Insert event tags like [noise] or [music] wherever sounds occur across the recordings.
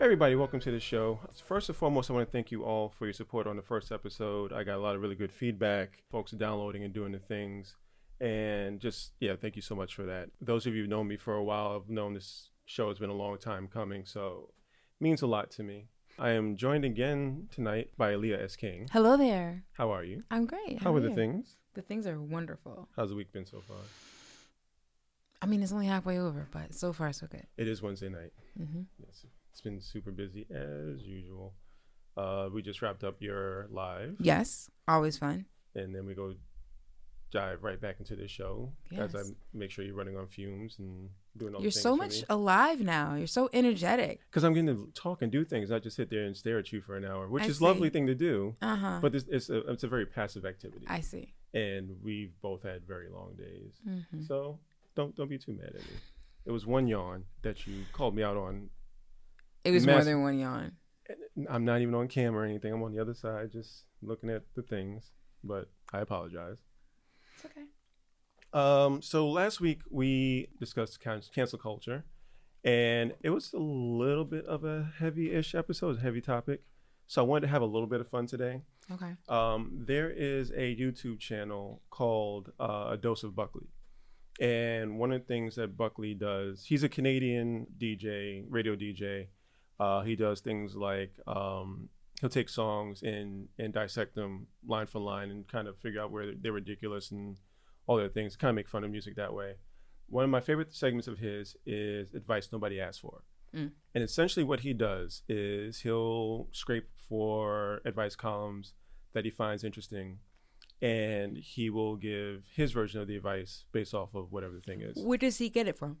Hey everybody, welcome to the show. First and foremost, I want to thank you all for your support on the first episode. I got a lot of really good feedback. Folks are downloading and doing the things. And just, yeah, thank you so much for that. Those of you who've known me for a while have known this show has been a long time coming, so it means a lot to me. I am joined again tonight by Aliya S. King. Hello there. How are you? I'm great. How, are the you? things? The things are wonderful. How's the week been so far? I mean, it's only halfway over, but so far so good. It is Wednesday night. hmm Yes, it's been super busy as usual. Uh, we just wrapped up your live. Yes, always fun. and then we go dive right back into this show as I make sure you're running on fumes and doing all You're the so much alive now. You're so energetic. because I'm getting to talk and do things, not just sit there and stare at you for an hour, which I is a lovely thing to do. Uh huh. But it's, it's a it's a very passive activity, I see. and we've both had very long days. hmm So don't don't be too mad at me. It was one yawn that you called me out on. It was more than one yawn. I'm not even on camera or anything. I'm on the other side, just looking at the things. But I apologize. It's okay. Um, so last week we discussed can- cancel culture, and it was a little bit of a heavy-ish episode, a heavy topic. So I wanted to have a little bit of fun today. Okay. Um, there is a YouTube channel called uh, A Dose of Buckley, and one of the things that Buckley does, he's a Canadian DJ, radio DJ. Uh, he does things like um, he'll take songs and and dissect them line for line and kind of figure out where they're ridiculous and all the things, kind of make fun of music that way. One of my favorite segments of his is advice nobody asked for. Mm. And essentially, what he does is he'll scrape for advice columns that he finds interesting, and he will give his version of the advice based off of whatever the thing is. Where does he get it from?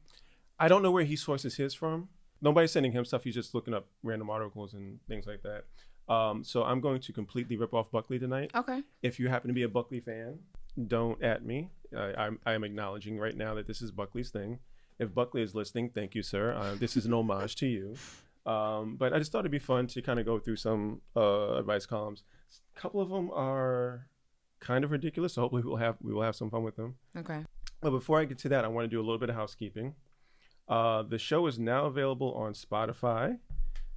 I don't know where he sources his from. Nobody's sending him stuff. He's just looking up random articles and things like that. Um, so I'm going to completely rip off Buckley tonight. Okay. If you happen to be a Buckley fan, don't at me. I, I'm, I'm acknowledging right now that this is Buckley's thing. If Buckley is listening, thank you, sir. Uh, this is an homage to you. Um, but I just thought it'd be fun to kind of go through some uh, advice columns. A couple of them are kind of ridiculous, so hopefully we'll have we will have some fun with them. Okay. But before I get to that, I want to do a little bit of housekeeping. Uh, the show is now available on Spotify,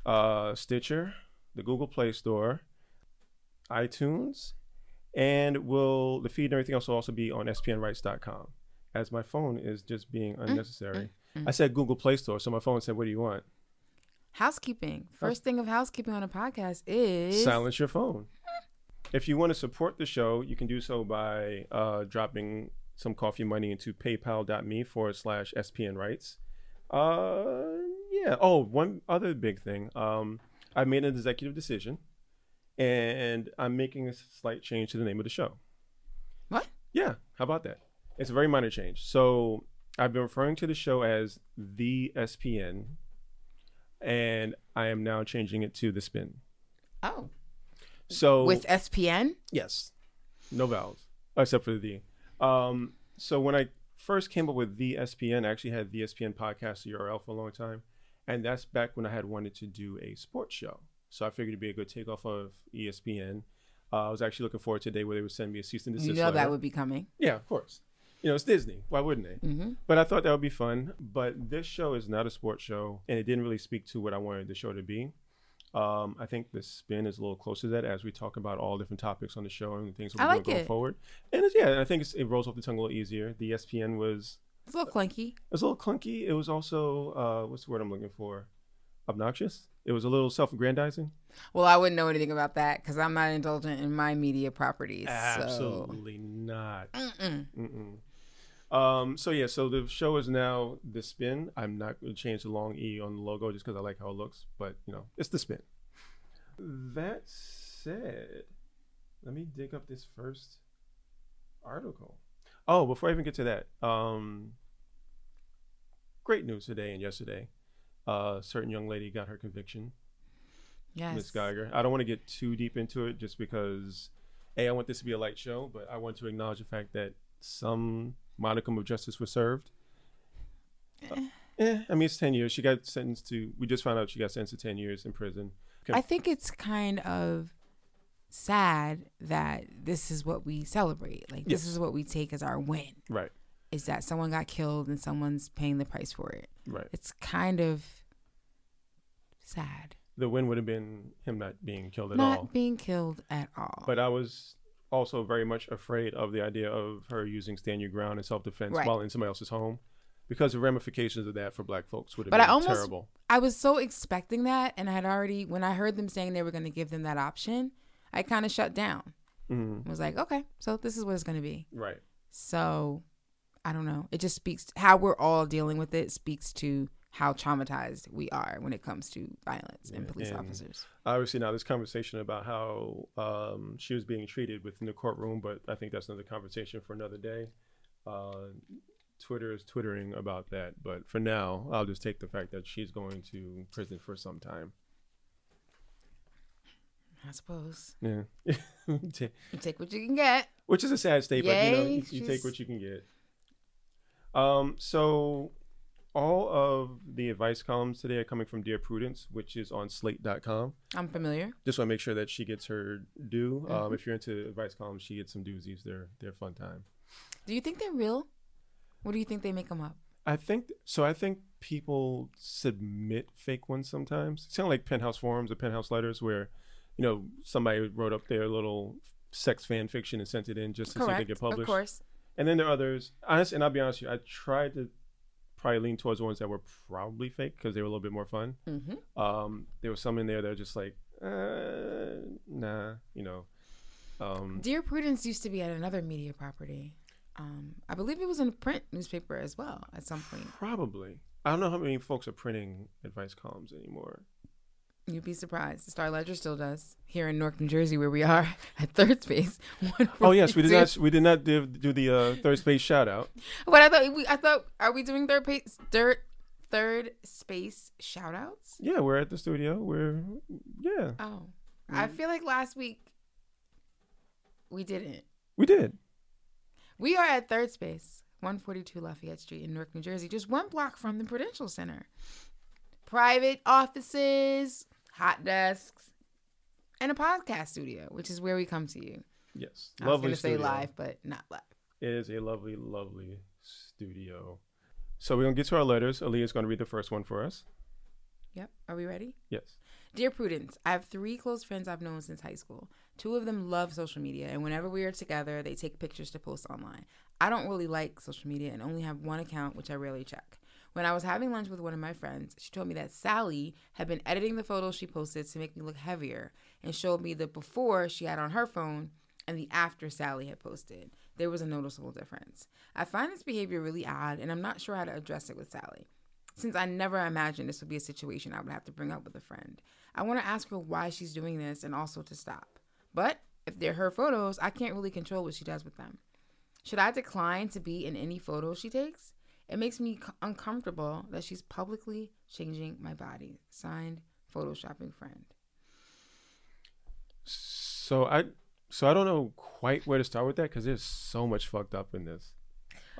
uh, Stitcher, the Google Play Store, iTunes, and will the feed and everything else will also be on spnwrites.com. As my phone is just being unnecessary. mm. I said Google Play Store, so my phone said, "What do you want?" Housekeeping. First thing of housekeeping on a podcast is Silence your phone. If you want to support the show, you can do so by uh, dropping some coffee money into paypal.me forward slash SPN writes. Uh, yeah. Oh, one other big thing. Um, I made an executive decision and I'm making a slight change to the name of the show. What? Yeah. How about that? It's a very minor change. So I've been referring to the show as the SPN and I am now changing it to the spin. Oh. So With SPN? Yes. No vowels, except for the D. Um, so when I first came up with the SPN, I actually had the SPN podcast URL for a long time. And that's back when I had wanted to do a sports show. So I figured it'd be a good takeoff of ESPN. Uh, I was actually looking forward to the day where they would send me a cease and desist You know letter. that would be coming. Yeah, of course. You know, it's Disney. Why wouldn't they? Mm-hmm. But I thought that would be fun. But this show is not a sports show, and it didn't really speak to what I wanted the show to be. Um, I think the spin is a little closer to that as we talk about all different topics on the show and things we're I doing like going it. forward. And it's, yeah, I think it's, it rolls off the tongue a little easier. The ESPN was It's a little clunky. it was a little clunky. It was also uh, what's the word I'm looking for? Obnoxious. It was a little self-aggrandizing. Well, I wouldn't know anything about that because I'm not indulgent in my media properties. Absolutely not. Mm-mm. Mm-mm. Um, so yeah, so the show is now the spin. I'm not going to change the long e on the logo just because I like how it looks, but you know, it's the spin. That said, let me dig up this first article. Oh, before I even get to that, um, great news today and yesterday. Uh, a certain young lady got her conviction. Yes. Miss Guyger. I don't want to get too deep into it just because, A, I want this to be a light show, but I want to acknowledge the fact that some modicum of justice was served. Uh, eh, I mean, it's 10 years. She got sentenced to, we just found out she got sentenced to 10 years in prison. I think it's kind of sad that this is what we celebrate. Like Yes. this is what we take as our win. Right, Is that someone got killed and someone's paying the price for it. right. It's kind of sad. The win would have been him not being killed at Not all. being killed at all. But I was also very much afraid of the idea of her using stand your ground and self defense Right. while in somebody else's home, because the ramifications of that for Black folks would have But been I almost- terrible. I was so expecting that, and I had already when I heard them saying they were going to give them that option, I kind of shut down. hmm I was like, okay, so this is what it's going to be. Right. So I don't know. It just speaks how we're all dealing with it. Speaks to how traumatized we are when it comes to violence and police and- officers. Obviously, now this conversation about how um, she was being treated within the courtroom, but I think that's another conversation for another day. Uh, Twitter is twittering about that, but for now, I'll just take the fact that she's going to prison for some time. I suppose Yeah, you take what you can get. which is a sad state, but you know, you, you take what you can get. Um, so all of the advice columns today are coming from Dear Prudence, which is on Slate.com. I'm familiar. Just want to make sure that she gets her due. Um, Mhm. if you're into advice columns, she gets some doozies. They're they're a fun time. Do you think they're real? What do you think they make them up? I think so. I think people submit fake ones sometimes. It's kind of like penthouse forums or penthouse letters, where you know somebody wrote up their little sex fan fiction and sent it in just to see if they Correct. get published. Of course. And then there are others. Honest, and I'll be honest with you, I tried to probably lean towards ones that were probably fake because they were a little bit more fun. hmm Um, there was some in there that were just like, uh, nah, you know. Um, Dear Prudence used to be at another media property. Um, I believe it was in a print newspaper as well at some point. probably. I don't know how many folks are printing advice columns anymore. You'd be surprised. The Star Ledger still does here in Newark, New Jersey, where we are [laughs] at Third Space. [laughs] Oh yes, we did not. We did not do, do the uh, third space shout out. But I thought we, I thought, are we doing third Space third, third space shout outs? Yeah, we're at the studio. We're yeah, Oh, I feel like last week we didn't. we did. We are at Third Space, 142 Lafayette Street in Newark, New Jersey, just one block from the Prudential Center. Private offices, hot desks, and a podcast studio, which is where we come to you. Yes, I was lovely going to say live, but not live. It is a lovely, lovely studio. So we're gonna get to our letters. Aliya's gonna read the first one for us. Yep. Are we ready? Yes. Dear Prudence, I have three close friends I've known since high school. Two of them love social media, and whenever we are together, they take pictures to post online. I don't really like social media and only have one account, which I rarely check. When I was having lunch with one of my friends, she told me that Sally had been editing the photos she posted to make me look heavier and showed me the before she had on her phone and the after Sally had posted. There was a noticeable difference. I find this behavior really odd, and I'm not sure how to address it with Sally since I never imagined this would be a situation I would have to bring up with a friend. I want to ask her why she's doing this and also to stop. But if they're her photos, I can't really control what she does with them. Should I decline to be in any photos she takes? It makes me uncomfortable that she's publicly changing my body. Signed, Photoshopping friend. So I, so I don't know quite where to start with that because there's so much fucked up in this.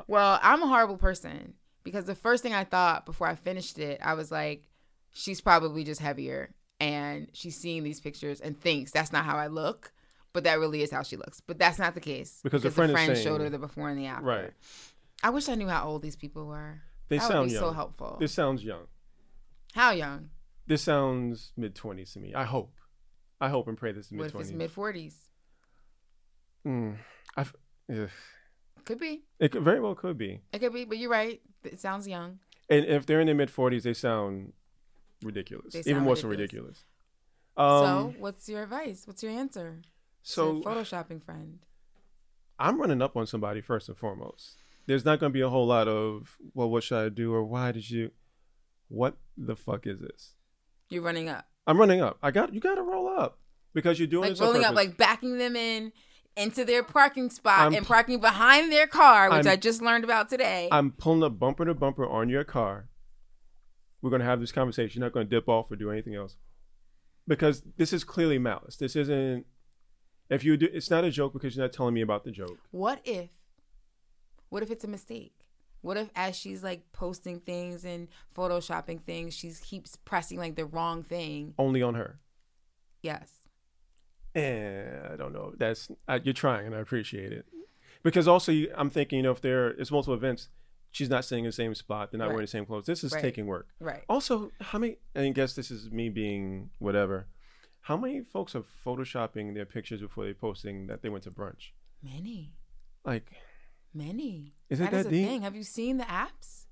Well, I'm a horrible person because the first thing I thought before I finished it, I was like, she's probably just heavier and she's seeing these pictures and thinks that's not how I look, but that really is how she looks. But that's not the case Because the friend is saying- showed her the before and the after. Right. I wish I knew how old these people were. They that sound would be young. so helpful. This sounds young. how young? This sounds mid twenties to me. I hope. I hope and pray this is What mid if it's twenties. mid forties? Mm, I, ugh. Could be. it could, very well could be. It could be, but you're right. It sounds young. And if they're in their mid forties, they sound ridiculous. They Even more so ridiculous. Um, so, what's your advice? What's your answer? so, a photoshopping friend. I'm running up on somebody first and foremost. There's not going to be a whole lot of, well, what should I do or why did you? What the fuck is this? You're running up. I'm running up. I got you. Got to roll up because you're doing like rolling up, like backing them in into their parking spot I'm- and parking behind their car, which I'm- I just learned about today. I'm pulling up bumper to bumper on your car. We're going to have this conversation. You're not going to dip off or do anything else because this is clearly malice. This isn't. If you do, it's not a joke because you're not telling me about the joke. what if? What if it's a mistake? What if, as she's like posting things and photoshopping things, she keeps pressing like the wrong thing? Only on her. Yes. Eh, I don't know. That's uh, you're trying, and I appreciate it. Because also, you, I'm thinking, you know, if there is multiple events, She's not staying in the same spot. They're not Right. wearing the same clothes. This is Right. taking work. Right. Also, how many? I guess this is me being whatever. How many folks are photoshopping their pictures before they posting that they went to brunch? Many. Like, Many. Is it that is that deep? thing. Have you seen the apps?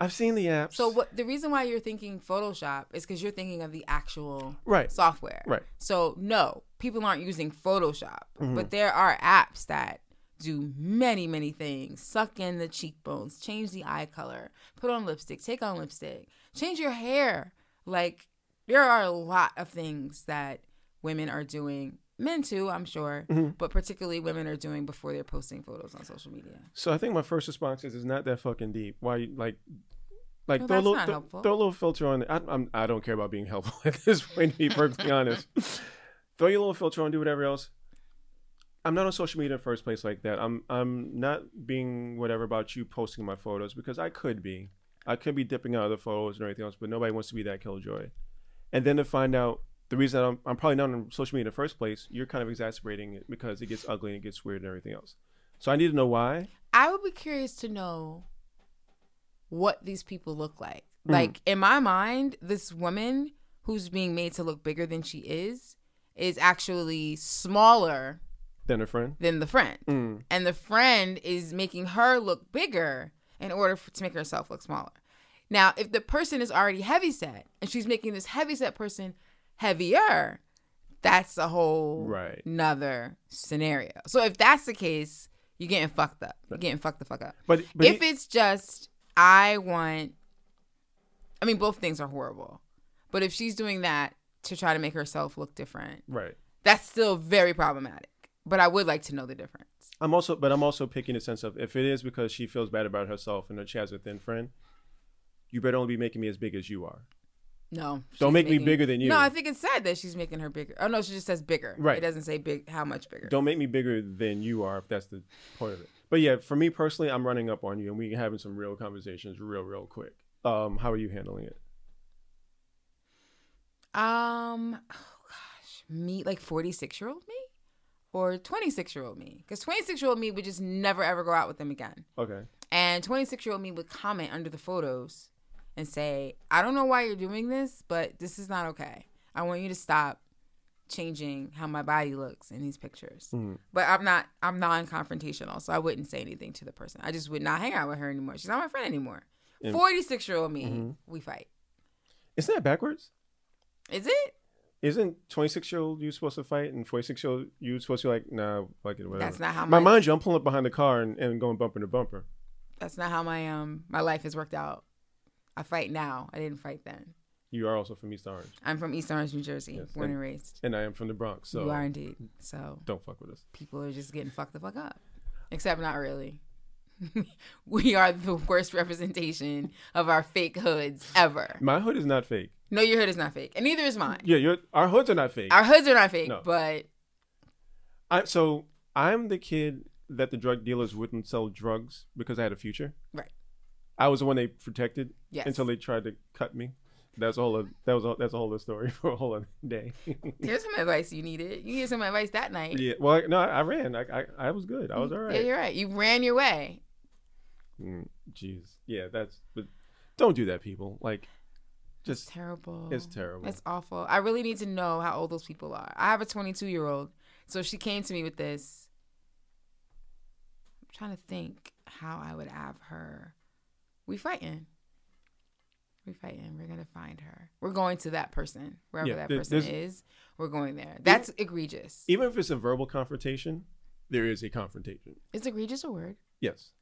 I've seen the apps. So what the reason why you're thinking Photoshop is because you're thinking of the actual Right. software. Right. So no, people aren't using Photoshop, Mm-hmm. but there are apps that do many, many things. Suck in the cheekbones, change the eye color, put on lipstick, take on lipstick, change your hair. Like there are a lot of things that women are doing. Men too, I'm sure, Mm-hmm. but particularly women are doing before they're posting photos on social media. So I think my first response is it's not that fucking deep. Why you- like like Well, throw a little not throw, a little filter on it. I, I'm I don't care about being helpful [laughs] at this point to be perfectly honest. [laughs] throw your little filter on, do whatever else. I'm not on social media in the first place like that. I'm I'm not being whatever about you posting my photos because I could be. I could be dipping out of the photos and everything else, but nobody wants to be that killjoy. And then to find out the reason I'm, I'm probably not on social media in the first place, you're kind of exacerbating it because it gets ugly and it gets weird and everything else. So I need to know why. I would be curious to know what these people look like. Hmm. Like in my mind, this woman who's being made to look bigger than she is is actually smaller than a friend. than the friend. Mm. And the friend is making her look bigger in order for, to make herself look smaller. Now, if the person is already heavy set and she's making this heavy set person heavier, that's a whole Right. another scenario. So if that's the case, you're getting fucked up. You're getting fucked the fuck up. But but if he- it's just I want I mean both things are horrible. But if she's doing that to try to make herself look different, right. that's still very problematic. But I would like to know the difference. I'm also, but I'm also picking a sense of if it is because she feels bad about herself and that she has a thin friend, you better only be making me as big as you are. No. Don't make me bigger than you. No, I think it's sad that she's making her bigger. Oh no, she just says bigger. Right. It doesn't say big how much bigger. Don't make me bigger than you are if that's the point of it. But yeah, for me personally, I'm running up on you and we're having some real conversations real, real quick. Um, how are you handling it? Um, oh gosh, me like forty six year old me, or twenty six year old me? Because twenty six year old me would just never ever go out with them again. Okay. And twenty six year old me would comment under the photos and say, "I don't know why you're doing this, but this is not okay. I want you to stop changing how my body looks in these pictures." Mhm. But I'm not. I'm non confrontational, so I wouldn't say anything to the person. I just would not hang out with her anymore. She's not my friend anymore. Forty six year old me, Mhm. we fight. Isn't that backwards? Is it? Isn't 26 year old you supposed to fight and 46 year old you supposed to be like, nah, fuck it, whatever. That's not how my my mind you, I'm pulling up behind the car and, and going bumper to bumper. That's not how my um my life has worked out. I fight now. I didn't fight then. You are also from East Orange, I'm from East Orange, New Jersey, Yes, born and- and raised. and I am from the Bronx, so you are indeed. So don't fuck with us. people are just getting fucked the fuck up. Except not really. [laughs] we are the worst representation of our fake hoods ever. My hood is not fake. No, your hood is not fake, and neither is mine. Yeah, your our hoods are not fake. Our hoods are not fake, No. but I, so I'm the kid that the drug dealers wouldn't sell drugs because I had a future. Right. I was the one they protected yes. until they tried to cut me. That's all. whole. That was a, that's a whole other story [laughs] for a whole other day. [laughs] Here's some advice you needed. You needed some advice that night. yeah. Well, I- no, I, I ran. I, I I was good. I was all right. Yeah, you're right. You ran your way. Mm, Jeez. Yeah. That's. But don't do that, people. Like, It's just terrible. it's terrible. It's awful. I really need to know how old those people are. I have a 22 year old. So she came to me with this. I'm trying to think how I would have her. We fighting. We fighting. We're gonna find her. We're going to that person, wherever Yeah, that person is. We're going there. That's egregious. Even if it's a verbal confrontation, there is a confrontation. Is egregious a word? Yes.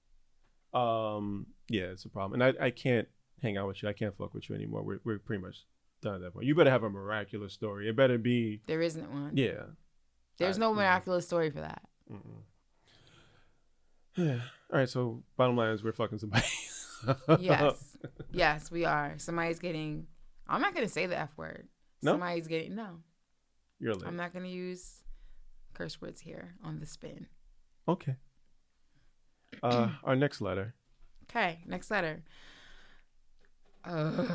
Um. Yeah, it's a problem, and I, I can't hang out with you. I can't fuck with you anymore. We're we're pretty much done at that point. You better have a miraculous story. It better be. There isn't one. Yeah. There's I- no miraculous story for that. Mm-mm. Yeah. [sighs] All right. So bottom line is we're fucking somebody. Yes. [laughs] yes, we are. Somebody's getting I'm not gonna say the F word. No? Somebody's getting no. You're late. I'm not gonna use curse words here on the spin. Okay. Uh, [clears throat] our next letter. Okay, next letter. Ugh.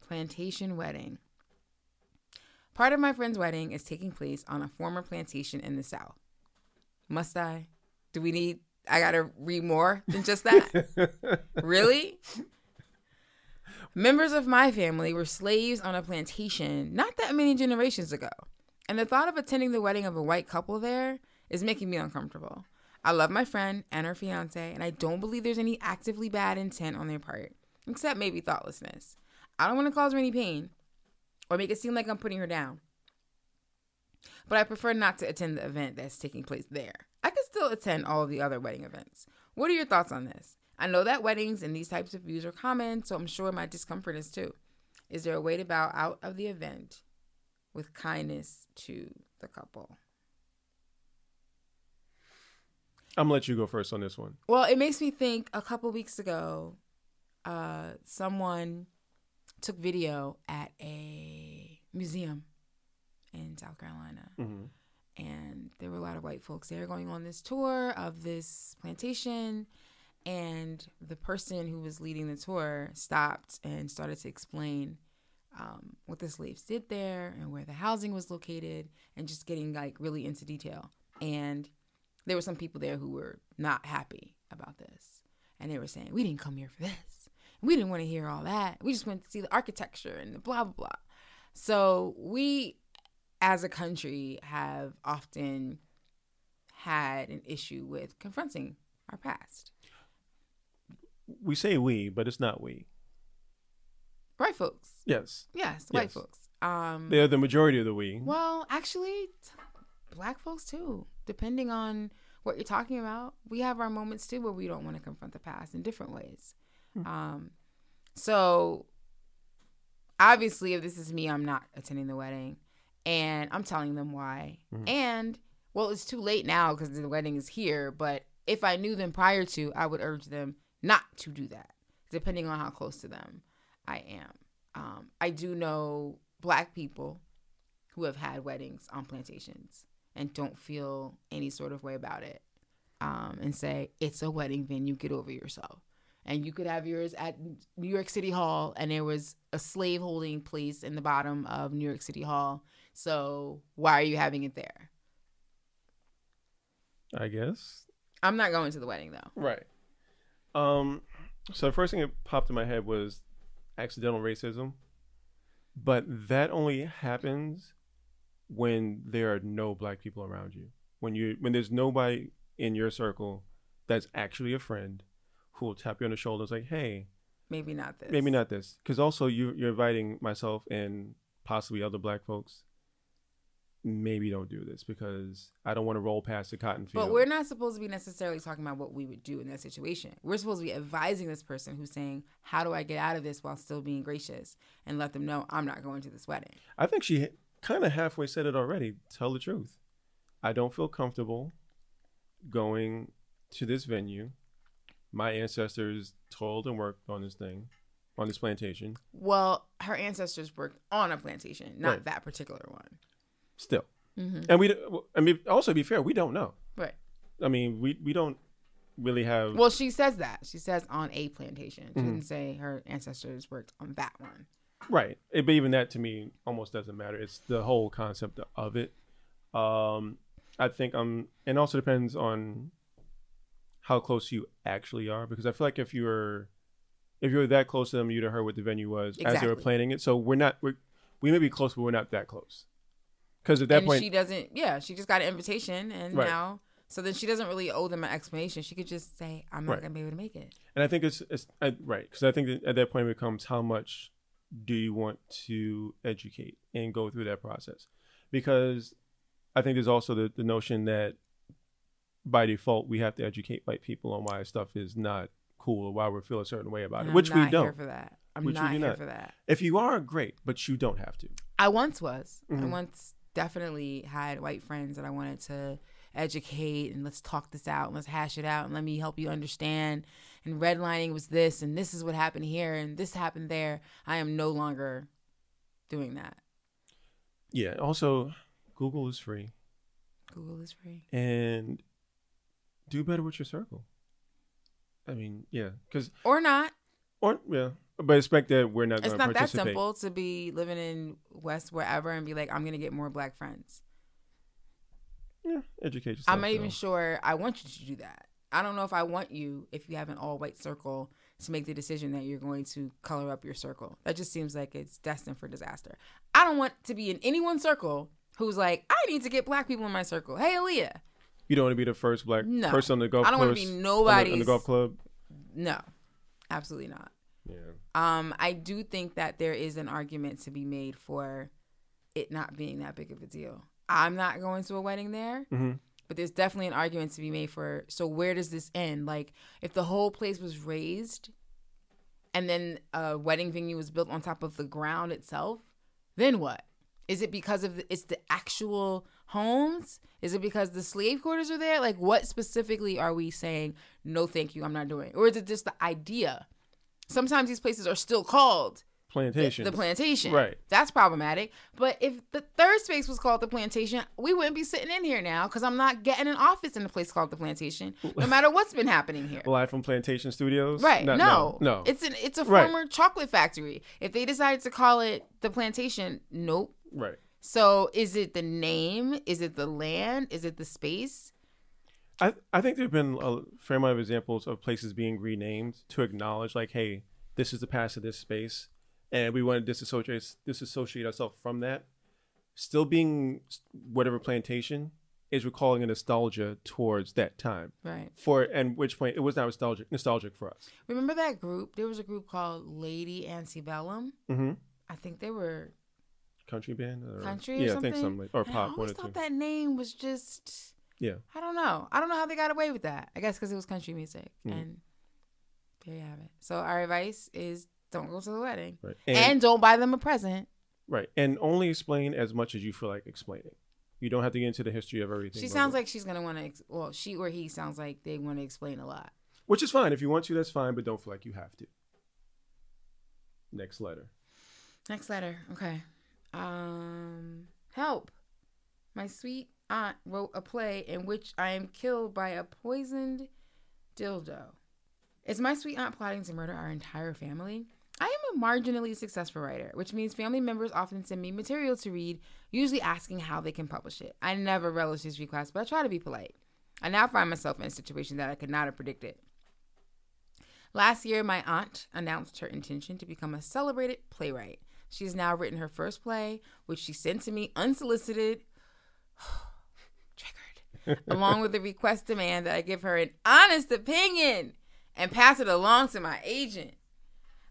Plantation wedding. Part of my friend's wedding is taking place on a former plantation in the South. Must I? Do we need I gotta read more than just that. [laughs] really? Members of my family were slaves on a plantation not that many generations ago, and the thought of attending the wedding of a white couple there is making me uncomfortable. I love my friend and her fiance, and I don't believe there's any actively bad intent on their part, except maybe thoughtlessness. I don't want to cause her any pain or make it seem like I'm putting her down. But I prefer not to attend the event that's taking place there. Still attend all the other wedding events. What are your thoughts on this? I know that weddings and these types of views are common, so I'm sure my discomfort is too. Is there a way to bow out of the event with kindness to the couple? I'm gonna let you go first on this one. Well, it makes me think a couple weeks ago, uh, someone took video at a museum in South Carolina. Mm-hmm. And there were a lot of white folks there going on this tour of this plantation. And the person who was leading the tour stopped and started to explain um, what the slaves did there and where the housing was located and just getting like really into detail. And there were some people there who were not happy about this. And they were saying, we didn't come here for this. We didn't want to hear all that. We just went to see the architecture and the blah, blah, blah. So we, as a country, have often had an issue with confronting our past. We say we, but it's not we. White folks. Yes. Yes, white Yes. folks. Um, They're the majority of the we. Well, actually, black folks too. Depending on what you're talking about, we have our moments too where we don't want to confront the past in different ways. Um, so obviously, if this is me, I'm not attending the wedding, and I'm telling them why. And well, it's too late now because the wedding is here. But if I knew them prior to, I would urge them not to do that, depending on how close to them I am. Um, I do know black people who have had weddings on plantations and don't feel any sort of way about it um, and say it's a wedding venue get over yourself and you could have yours at new york city hall and there was a slave holding place in the bottom of new york city hall so why are you having it there I guess. i'm not going to the wedding though Right. Um. So the first thing that popped in my head was accidental racism, but that only happens when there are no black people around you. When you when there's nobody in your circle that's actually a friend who will tap you on the shoulder and say, "Hey, maybe not this maybe not this," because also you you're inviting myself and possibly other black folks. Maybe don't do this because I don't want to roll past the cotton field. But we're not supposed to be necessarily talking about what we would do in that situation. We're supposed to be advising this person who's saying, How do I get out of this while still being gracious? And let them know I'm not going to this wedding. I think she kind of halfway said it already. Tell the truth. I don't feel comfortable going to this venue. My ancestors toiled and worked on this thing, on this plantation. Well, her ancestors worked on a plantation, not Right. that particular one. Still, Mhm. and we. I mean, also be fair, we don't know. Right. I mean, we we don't really have. Well, she says that. She says on a plantation. She Mhm. didn't say her ancestors worked on that one. Right. It, but even that to me almost doesn't matter. It's the whole concept of it. Um, I think um, and also depends on how close you actually are because I feel like if you were if you were that close to them, you'd have heard what the venue was as they were planning it. So we're not we're, we may be close, but we're not that close. Because at that and point, she doesn't, yeah, she just got an invitation and Right. now, so then she doesn't really owe them an explanation. She could just say, I'm not Right. going to be able to make it. and I think it's, it's I, right because I think that at that point it becomes how much do you want to educate and go through that process because I think there's also the, the notion that by default we have to educate white people on why stuff is not cool or why we feel a certain way about And it, I'm which we don't. for that. I'm Which not here not. for that. If you are, great, but you don't have to. I once was. I Mhm. once definitely had white friends that I wanted to educate and let's talk this out and let's hash it out and let me help you understand. And redlining was this and this is what happened here and this happened there. I am no longer doing that. Yeah. Also, Google is free, Google is free. and do better with your circle. I mean, yeah, because Or not. or yeah, but expect that we're not It's going to not that simple to be living in West wherever and be like, I'm gonna get more black friends. Yeah, educate yourself. I'm not even sure I want you to do that. I don't know if I want you if you have an all white circle to make the decision that you're going to color up your circle. That just seems like it's destined for disaster. I don't want to be in anyone's circle who's like, I need to get black people in my circle. Hey, Aliya. You don't want to be the first black No. person on the golf I don't wanna course. be on the- on the golf club. No, absolutely not. Yeah. Um, I do think that there is an argument to be made for it not being that big of a deal. I'm not going to a wedding there, Mhm. but there's definitely an argument to be made for. So where does this end? Like, if the whole place was raised, and then a wedding venue was built on top of the ground itself, then what? Is it because of the, it's the actual homes? Is it because the slave quarters are there? Like, what specifically are we saying? No, thank you, I'm not doing. Or is it just the idea? Sometimes these places are still called Plantation. the plantation. Right. That's problematic. But if the third space was called the plantation, we wouldn't be sitting in here now because I'm not getting an office in a place called the plantation, no matter what's been happening here. Live from Plantation Studios. Right. No. no, No. no. It's an it's a Right. former chocolate factory. If they decided to call it the plantation, nope. right. So is it the name? Is it the land? Is it the space? I I think there've been a fair amount of examples of places being renamed to acknowledge, like, hey, this is the past of this space, and we want to disassociate disassociate ourselves from that. Still being whatever plantation is recalling a nostalgia towards that time. Right. For and which point it was not nostalgic nostalgic for us. Remember that group? There was a group called Lady Antebellum. Mm-hmm. I think they were Country band or country or yeah, something. I think something like or And I pop one always thought that name was just Yeah. I don't know. I don't know how they got away with that. I guess because it was country music, Mhm. and there you have it. So our advice is don't go to the wedding, Right. and, don't buy them a present. Right. And only explain as much as you feel like explaining. You don't have to get into the history of everything. She sounds like she's gonna want to. Ex- well, she or he sounds like they want to explain a lot. Which is fine. If you want to, that's fine, but don't feel like you have to. Next letter. Next letter. Okay. Um, help. My sweet aunt wrote a play in which I am killed by a poisoned dildo. Is my sweet aunt plotting to murder our entire family? I am a marginally successful writer, which means family members often send me material to read, usually asking how they can publish it. I never relish these requests, but I try to be polite. I now find myself in a situation that I could not have predicted. Last year, my aunt announced her intention to become a celebrated playwright. She has now written her first play, which she sent to me unsolicited. [sighs] Along with the request demand that I give her an honest opinion and pass it along to my agent.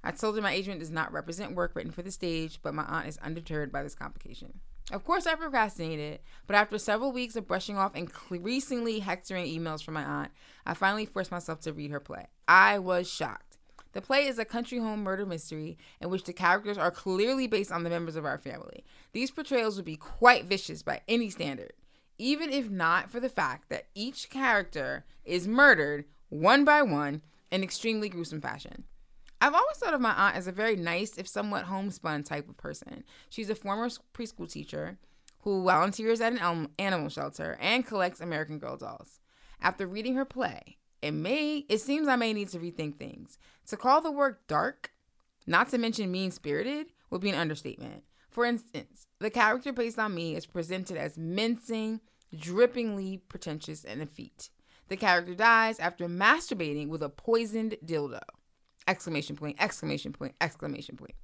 I told her my agent does not represent work written for the stage, but my aunt is undeterred by this complication. Of course, I procrastinated, but after several weeks of brushing off increasingly hectoring emails from my aunt, I finally forced myself to read her play. I was shocked. The play is a country home murder mystery in which the characters are clearly based on the members of our family. These portrayals would be quite vicious by any standard, even if not for the fact that each character is murdered one by one in extremely gruesome fashion. I've always thought of my aunt as a very nice, if somewhat homespun type of person. She's a former preschool teacher who volunteers at an animal shelter and collects American Girl dolls. After reading her play, it may it seems I may need to rethink things. To call the work dark, not to mention mean spirited, would be an understatement. For instance, the character based on me is presented as mincing, drippingly pretentious and effete. The character dies after masturbating with a poisoned dildo. Exclamation point, exclamation point, exclamation point.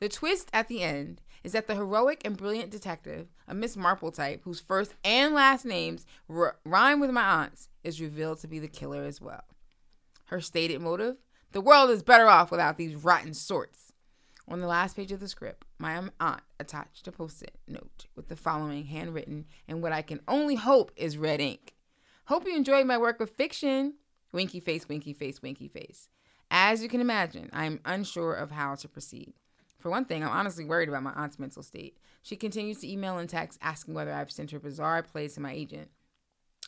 The twist at the end is that the heroic and brilliant detective, a Miss Marple type, whose first and last names r- rhyme with my aunt's, is revealed to be the killer as well. Her stated motive? The world is better off without these rotten sorts. On the last page of the script, my um, aunt attached a post it note with the following handwritten in what I can only hope is red ink. Hope you enjoyed my work of fiction. Winky face, winky face, winky face. As you can imagine, I am unsure of how to proceed. For one thing, I'm honestly worried about my aunt's mental state. She continues to email and text asking whether I've sent her bizarre plays to my agent.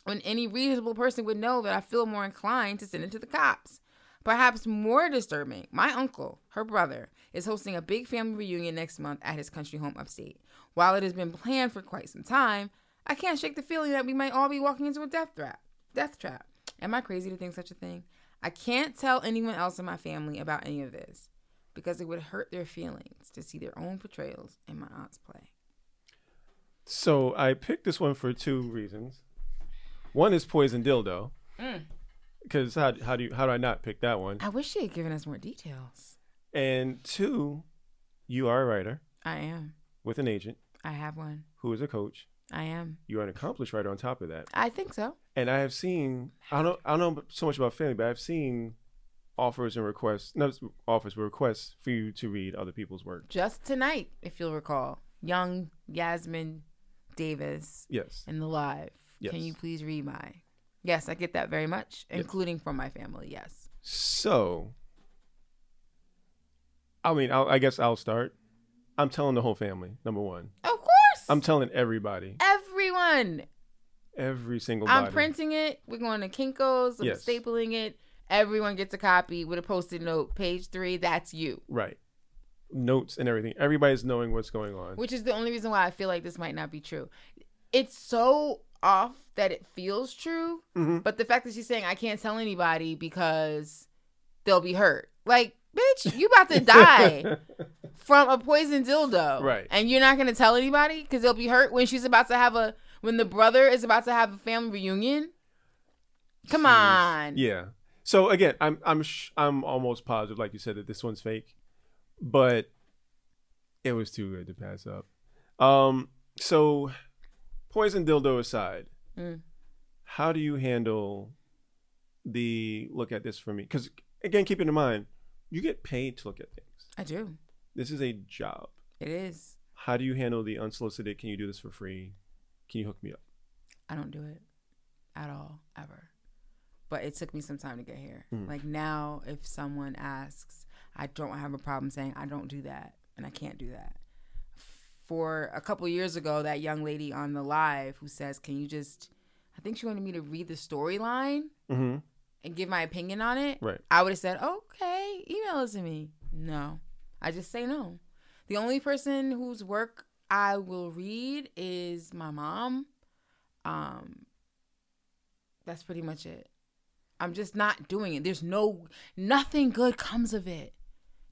When any reasonable person would know that I feel more inclined to send it to the cops. Perhaps more disturbing, my uncle, her brother, is hosting a big family reunion next month at his country home upstate. While it has been planned for quite some time, I can't shake the feeling that we might all be walking into a death trap. Death trap. Am I crazy to think such a thing? I can't tell anyone else in my family about any of this because it would hurt their feelings to see their own portrayals in my aunt's play. So I picked this one for two reasons. One is poison dildo. Mm. Because how how do you how do I not pick that one? I wish she had given us more details. And two, you are a writer I am. with an agent I have one. who is a coach. I am. You are an accomplished writer on top of that. I think so. And I have seen I don't I don't know so much about family, but I've seen offers and requests, not offers, but requests for you to read other people's work. Just tonight, if you'll recall, young Yasmin Davis Yes. in the live. Yes. Can you please read my? Yes, I get that very much, including from my family. Yes. So, I mean, I'll, I guess I'll start. I'm telling the whole family. Number one, Of course. I'm telling everybody, everyone. every single I'm body. printing it. We're going to Kinko's. I'm Yes. stapling it. Everyone gets a copy with a post-it note. Page three. That's you. right, notes and everything. Everybody's knowing what's going on. Which is the only reason why I feel like this might not be true. It's so off that it feels true, Mhm. but the fact that she's saying I can't tell anybody because they'll be hurt. Like, bitch, you about to [laughs] die from a poison dildo, Right. And you're not gonna tell anybody because they'll be hurt when she's about to have a when the brother is about to have a family reunion. Come on, Yeah. So again, I'm I'm sh- I'm almost positive, like you said, that this one's fake, but it was too good to pass up. Um. So, poison dildo aside, Mm. how do you handle the look at this for me? Because again, keep in mind, you get paid to look at things. I do. This is a job. It is. How do you handle the unsolicited? Can you do this for free? Can you hook me up? I don't do it at all, ever. But it took me some time to get here. Mm. Like now, if someone asks, I don't have a problem saying I don't do that and I can't do that. For a couple years ago, that young lady on the live who says, Can you just, I think she wanted me to read the storyline Mm-hmm. and give my opinion on it. Right. I would have said, Okay, email it to me. No, I just say no. The only person whose work I will read is my mom. Um, that's pretty much it. I'm just not doing it. There's no nothing good comes of it.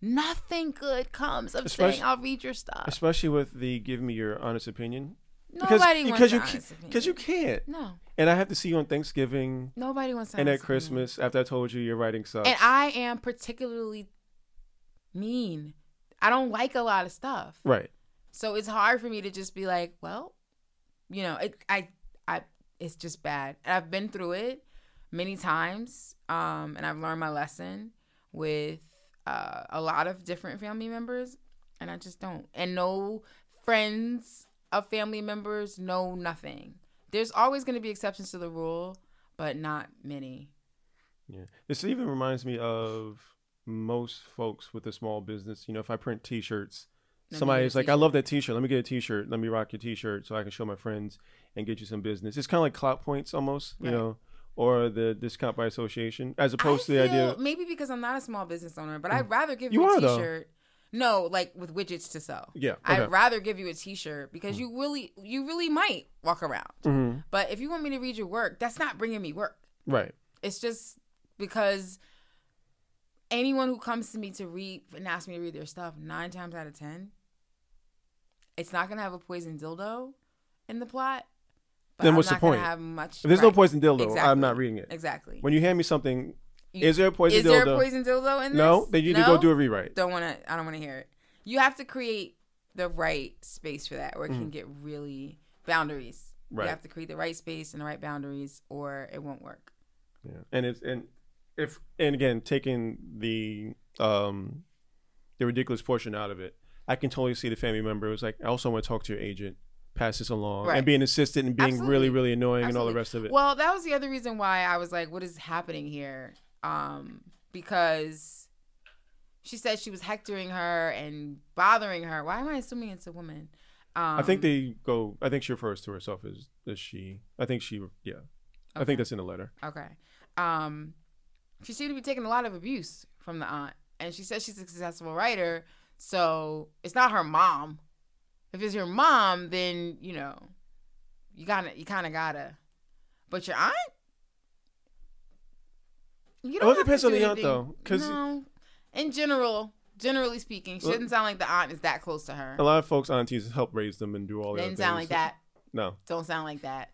Nothing good comes of Especially- saying I'll read your stuff. Especially with the give me your honest opinion. Nobody because wants you an ca- honest opinion. because you can't. no, And I have to see you on Thanksgiving nobody wants and at opinion. Christmas after I told you your writing sucks. And I am particularly mean. I don't like a lot of stuff. right. So it's hard for me to just be like, well, you know, it, I, I, it's just bad. And I've been through it many times, um, and I've learned my lesson with uh, a lot of different family members, and I just don't. And no friends of family members, no nothing. There's always going to be exceptions to the rule, but not many. Yeah. This even reminds me of most folks with a small business. You know, if I print T-shirts, Let me somebody's like, "I love that T-shirt. Let me get a T-shirt. Let me rock your T-shirt so I can show my friends and get you some business." It's kind of like clout points almost, you Right. know, or the discount by association, as I opposed to the idea. maybe because I'm not a small business owner, but I'd rather give You you, a are, though. T-shirt. No, like with widgets to sell. Yeah. Okay. Mm. I'd rather give you a T-shirt because you really, you really might walk around. hmm But if you want me to read your work, that's not bringing me work. Right. It's just because anyone who comes to me to read and ask me to read their stuff, nine times out of ten, it's not gonna have a poison dildo in the plot. But Then I'm what's the point? Have much. If there's no right. poison dildo, I'm not reading it. Exactly. When you hand me something, You- is there a poison Is dildo? there a poison dildo in this? no, then you need to go do a rewrite. Don't want to. I don't want to hear it. You have to create the right space for that, or it can get really boundaries. Mm. Right. You have to create the right space and the right boundaries, or it won't work. Yeah, and it's and if and again taking the um the ridiculous portion out of it, I can totally see the family member was like, I also want to talk to your agent, pass this along, Right. and being insistent and being Absolutely. really really annoying and all the rest of it. Well, that was the other reason why I was like, "What is happening here?" Um, because she said she was hectoring her and bothering her. Why am I assuming it's a woman? Um, I think they go. I think she refers to herself as as she. I think she. Yeah, I think that's in the letter. Okay. Um, she seemed to be taking a lot of abuse from the aunt, and she says she's a successful writer, so it's not her mom. If it's your mom, then you know, you gotta, you kind of gotta. But your aunt, you Well, it depends on the aunt, though, though, 'cause- no, in general, generally speaking, Well- doesn't sound like the aunt is that close to her. A lot of folks aunties help raise them and do all other Didn't sound like that. No, Don't sound like that.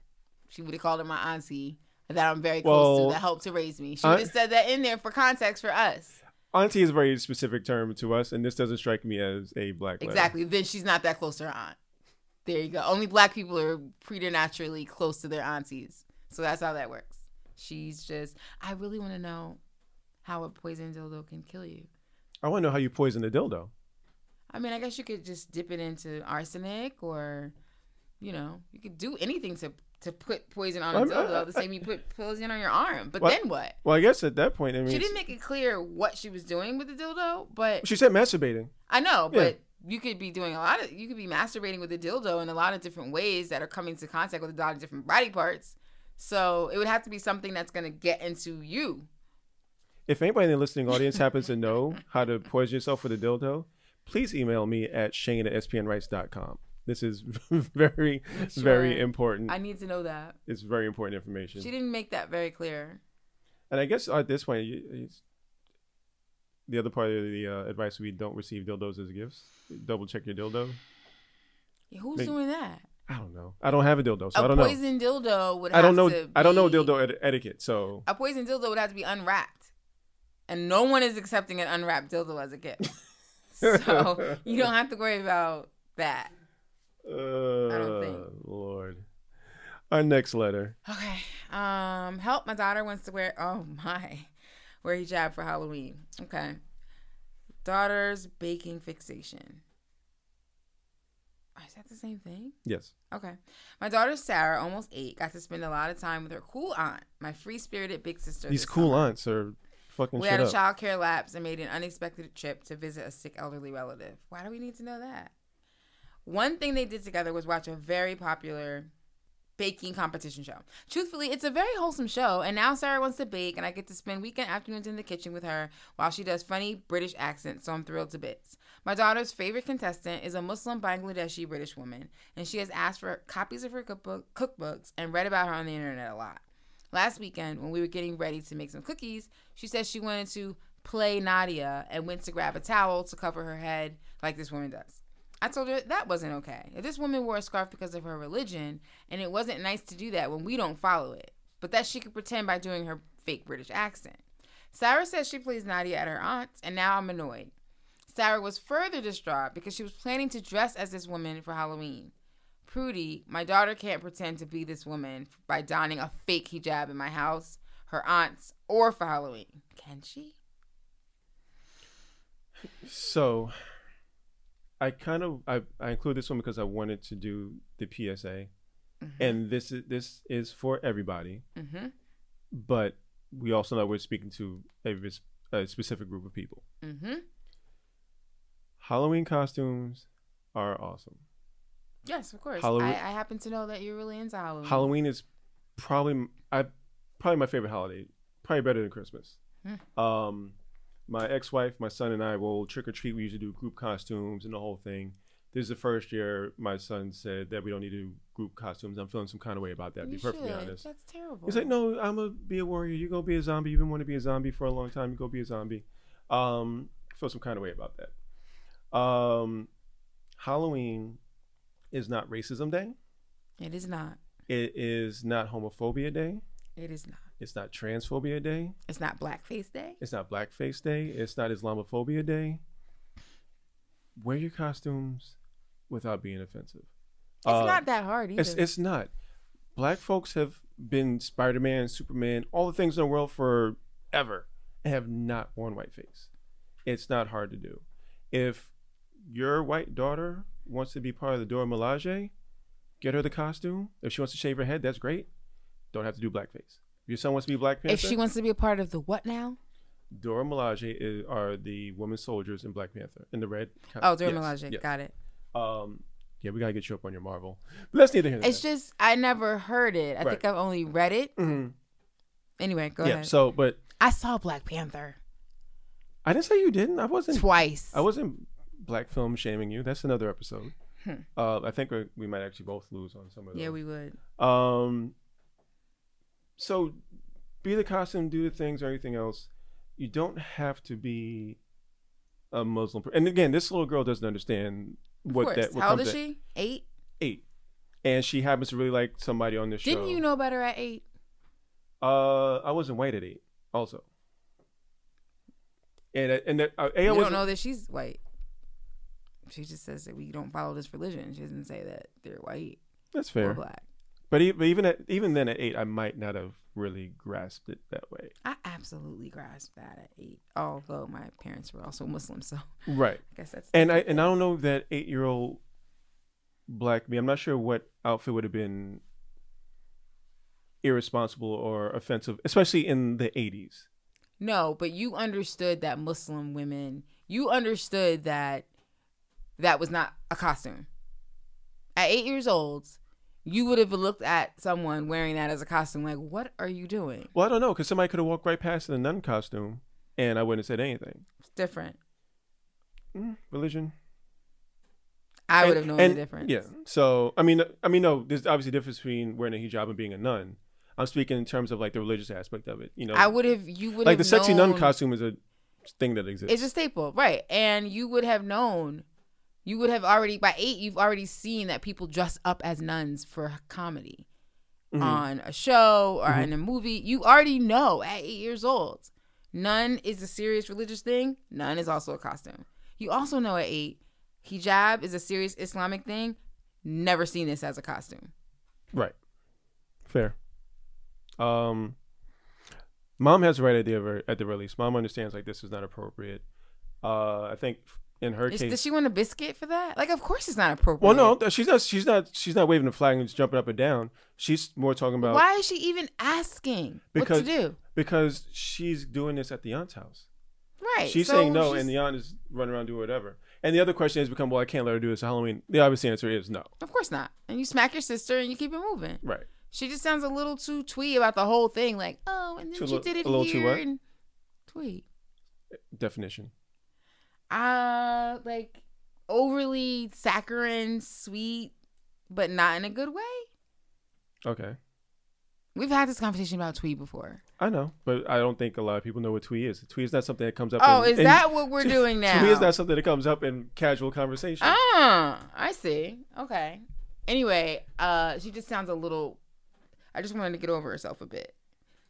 She would have called her my auntie. that I'm very close Well, to that helped to raise me. She would have said that in there for context for us. Auntie is a very specific term to us, and this doesn't strike me as a black letter. Exactly. Then she's not that close to her aunt. There you go. Only black people are preternaturally close to their aunties. So that's how that works. She's just, I really want to know how a poison dildo can kill you. I want to know how you poison a dildo. I mean, I guess you could just dip it into arsenic or, you know, you could do anything to to put poison on a dildo the [laughs] same you put poison on your arm. But What? then what? Well, I guess at that point, I mean, She didn't make it clear what she was doing with the dildo, but she said masturbating. I know, Yeah. but you could be doing a lot of you could be masturbating with a dildo in a lot of different ways that are coming to contact with a lot of different body parts. So it would have to be something that's gonna get into you. If anybody in the listening audience happens to know how to poison yourself with a dildo, please email me at shane at spnwrites.com. This is [laughs] very, very important. I need to know that. it's very important information. She didn't make that very clear. And I guess at this point, the other part of the uh, advice would be don't receive dildos as gifts. Double check your dildo. Yeah, Who's Make- doing that? I don't know. I don't have a dildo, so I don't know. A poison dildo would. I don't know. to I don't know dildo eti- etiquette. So A poison dildo would have to be unwrapped, and no one is accepting an unwrapped dildo as a gift. [laughs] so you don't have to worry about that. Uh, think. Lord. Our next letter. Okay. Um, help. My daughter wants to wear. Oh my, wear hijab for Halloween. Okay. Daughter's baking fixation. Oh, Is that the same thing? Yes. Okay. My daughter Sarah, almost eight, got to spend a lot of time with her cool aunt, my free spirited big sister. These cool summer. aunts are fucking We had a up. child care lapse and made an unexpected trip to visit a sick elderly relative. Why do we need to know that? One thing they did together was watch a very popular baking competition show. Truthfully, it's a very wholesome show, and now Sarah wants to bake, and I get to spend weekend afternoons in the kitchen with her while she does funny British accents, so I'm thrilled to bits. My daughter's favorite contestant is a Muslim Bangladeshi British woman, and she has asked for copies of her cookbook, cookbooks and read about her on the internet a lot. Last weekend, when we were getting ready to make some cookies, she said she wanted to play Nadia and went to grab a towel to cover her head like this woman does. I told her that wasn't okay. If this woman wore a scarf because of her religion, and it wasn't nice to do that when we don't follow it, but that she could pretend by doing her fake British accent. Sarah says she plays Nadia at her aunt's, and now I'm annoyed. Sarah was further distraught because she was planning to dress as this woman for Halloween. Prudie, my daughter can't pretend to be this woman by donning a fake hijab in my house, her aunt's, or for Halloween. Can she? So, I kind of I, I include this one because I wanted to do the PSA, and this is this is for everybody, Mm-hmm. but we also know we're speaking to a, a specific group of people. Mm-hmm. Halloween costumes are awesome. Yes, of course. Halloween- I, I happen to know that you're really into Halloween. Halloween is probably I probably my favorite holiday. Probably better than Christmas. Um, my ex-wife, my son, and I will trick or treat. We usually do group costumes and the whole thing. This is the first year my son said that we don't need to do group costumes. I'm feeling some kind of way about that. To You be perfectly should. honest. That's terrible. He's like, no, I'm gonna be a warrior. You go be a zombie. You've been wanting to be a zombie for a long time. You go be a zombie. Um, feel some kind of way about that. Um, Halloween is not racism day. It is not. It is not homophobia day. It is not. It's not transphobia day. It's not Blackface Day. It's not blackface day. It's not Islamophobia day. Wear your costumes without being offensive. It's Uh, not that hard either. It's it's not. Black folks have been Spider Man, Superman, all the things in the world forever, and have not worn whiteface. It's not hard to do. If your white daughter wants to be part of the Dora Milaje, get her the costume. If she wants to shave her head, that's great. Don't have to do blackface. Your son wants to be Black Panther, if she wants to be a part of the what now? Dora Milaje is, are the women soldiers in Black Panther in the red. Oh, Dora yes, Milaje. yes. Got it. Um, yeah, we gotta get you up on your Marvel. But that's neither here It's just I never heard it. I Right. think I've only read it. Mhm. Anyway, go yeah. ahead. So, but I saw Black Panther I didn't say you didn't. I wasn't. twice. I wasn't black film shaming you. That's another episode. Hmm. Uh, I think we, we might actually both lose on some of those. yeah, we would. Um. So, be the costume, do the things, or anything else. You don't have to be a Muslim. per- And again, this little girl doesn't understand what that. What How old is she? Eight. Eight, and she happens to really like somebody on the show. Didn't you know better at eight? Uh, I wasn't white at eight. Also. And uh, and uh, A, I You don't know that she's white. She just says that we don't follow this religion. She doesn't say that they're white that's fair. or black. But, but even at, even then at eight, I might not have really grasped it that way. I absolutely grasped that at eight. Although my parents were also Muslim, so Right. I guess that's And I and I don't know that eight year old black me. I'm not sure what outfit would have been irresponsible or offensive, especially in the 80s. No, but you understood that Muslim women, you understood that that was not a costume. At eight years old, you would have looked at someone wearing that as a costume like, what are you doing? Well, I don't know because somebody could have walked right past in a nun costume, and I wouldn't have said anything. It's different. Mm, religion. I would have known and- the difference. Yeah. So I mean, I mean, no. There's obviously a difference between wearing a hijab and being a nun. I'm speaking in terms of like the religious aspect of it. You know, I would have, you would like the sexy nun costume is a thing that exists. It's a staple, right? And you would have known, you would have already by eight, you've already seen that people dress up as nuns for comedy Mhm. on a show or Mhm. in a movie. You already know at eight years old, nun is a serious religious thing. Nun is also a costume. You also know at eight, hijab is a serious Islamic thing. Never seen this as a costume. Right. Fair. Um, mom has the right idea at the release. Mom understands like this is not appropriate. Uh, I think in her Is, case, does she want a biscuit for that? Like, of course it's not appropriate. well, no, she's not. She's not. She's not waving the flag and just jumping up and down. She's more talking about Why is she even asking Because- what to do? because she's doing this at the aunt's house. Right. She's so saying no, she's- and the aunt is running around doing whatever. And the other question has become, well, I can't let her do this at Halloween. The obvious answer is no. Of course not. And you smack your sister and you keep it moving. Right. She just sounds a little too twee about the whole thing. Like, oh, and then Too she did it a little too here what? and twee. Definition. Uh, like overly saccharine, sweet, but not in a good way. Okay. We've had this conversation about twee before. I know, but I don't think a lot of people know what twee is. Twee is not something that comes up. Oh, in, is in- that what we're [laughs] doing now? Twee is not something that comes up in casual conversation. Ah, I see. Okay. Anyway, uh, she just sounds a little. I just wanted to get over herself a bit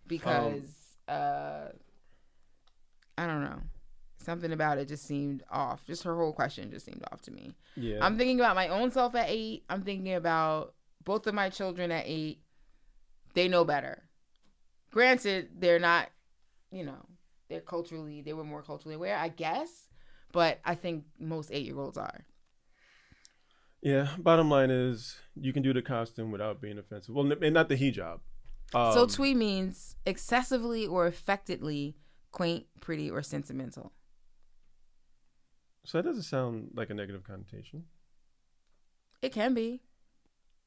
because uh, I don't know. Something about it just seemed off. Just her whole question just seemed off to me. yeah. I'm thinking about my own self at eight. I'm thinking about both of my children at eight. They know better. Granted, they're not, you know, they're culturally, they were more culturally aware, I guess. But I think most eight year olds are. yeah. Bottom line is, you can do the costume without being offensive. Well, and not the hijab. Um, so twee means excessively or affectedly quaint, pretty, or sentimental. So that doesn't sound like a negative connotation. It can be.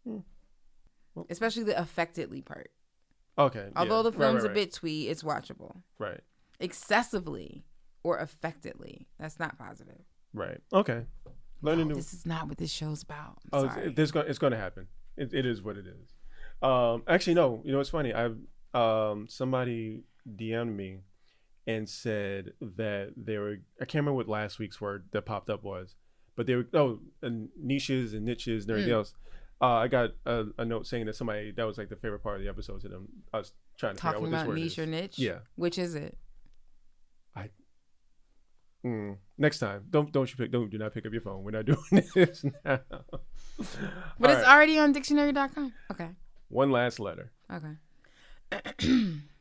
Hmm. Well- Especially the affectedly part. Okay. Although yeah. the Right, film's right, a bit twee, it's watchable. Right. Excessively or affectedly. That's not positive. Right. Okay. Learning No, new. this is not what this show's about. I'm Oh, it's, sorry. it, there's go- it's going to happen. It, it is what it is. Um, actually, no. You know, it's funny. I've um, somebody DM'd me and said that they were. I can't remember what last week's word that popped up was, but they were oh and niches and niches and everything Mm. else. Uh, I got a, a note saying that somebody that was like the favorite part of the episode to them. I was trying to figure out Talking what this about word niche is. or niche? Yeah. Which is it? I. Mm. Next time, don't don't you pick don't do not pick up your phone. We're not [laughs] doing this now. But All it's right. already on dictionary.com. Okay. one last letter. Okay. [clears throat]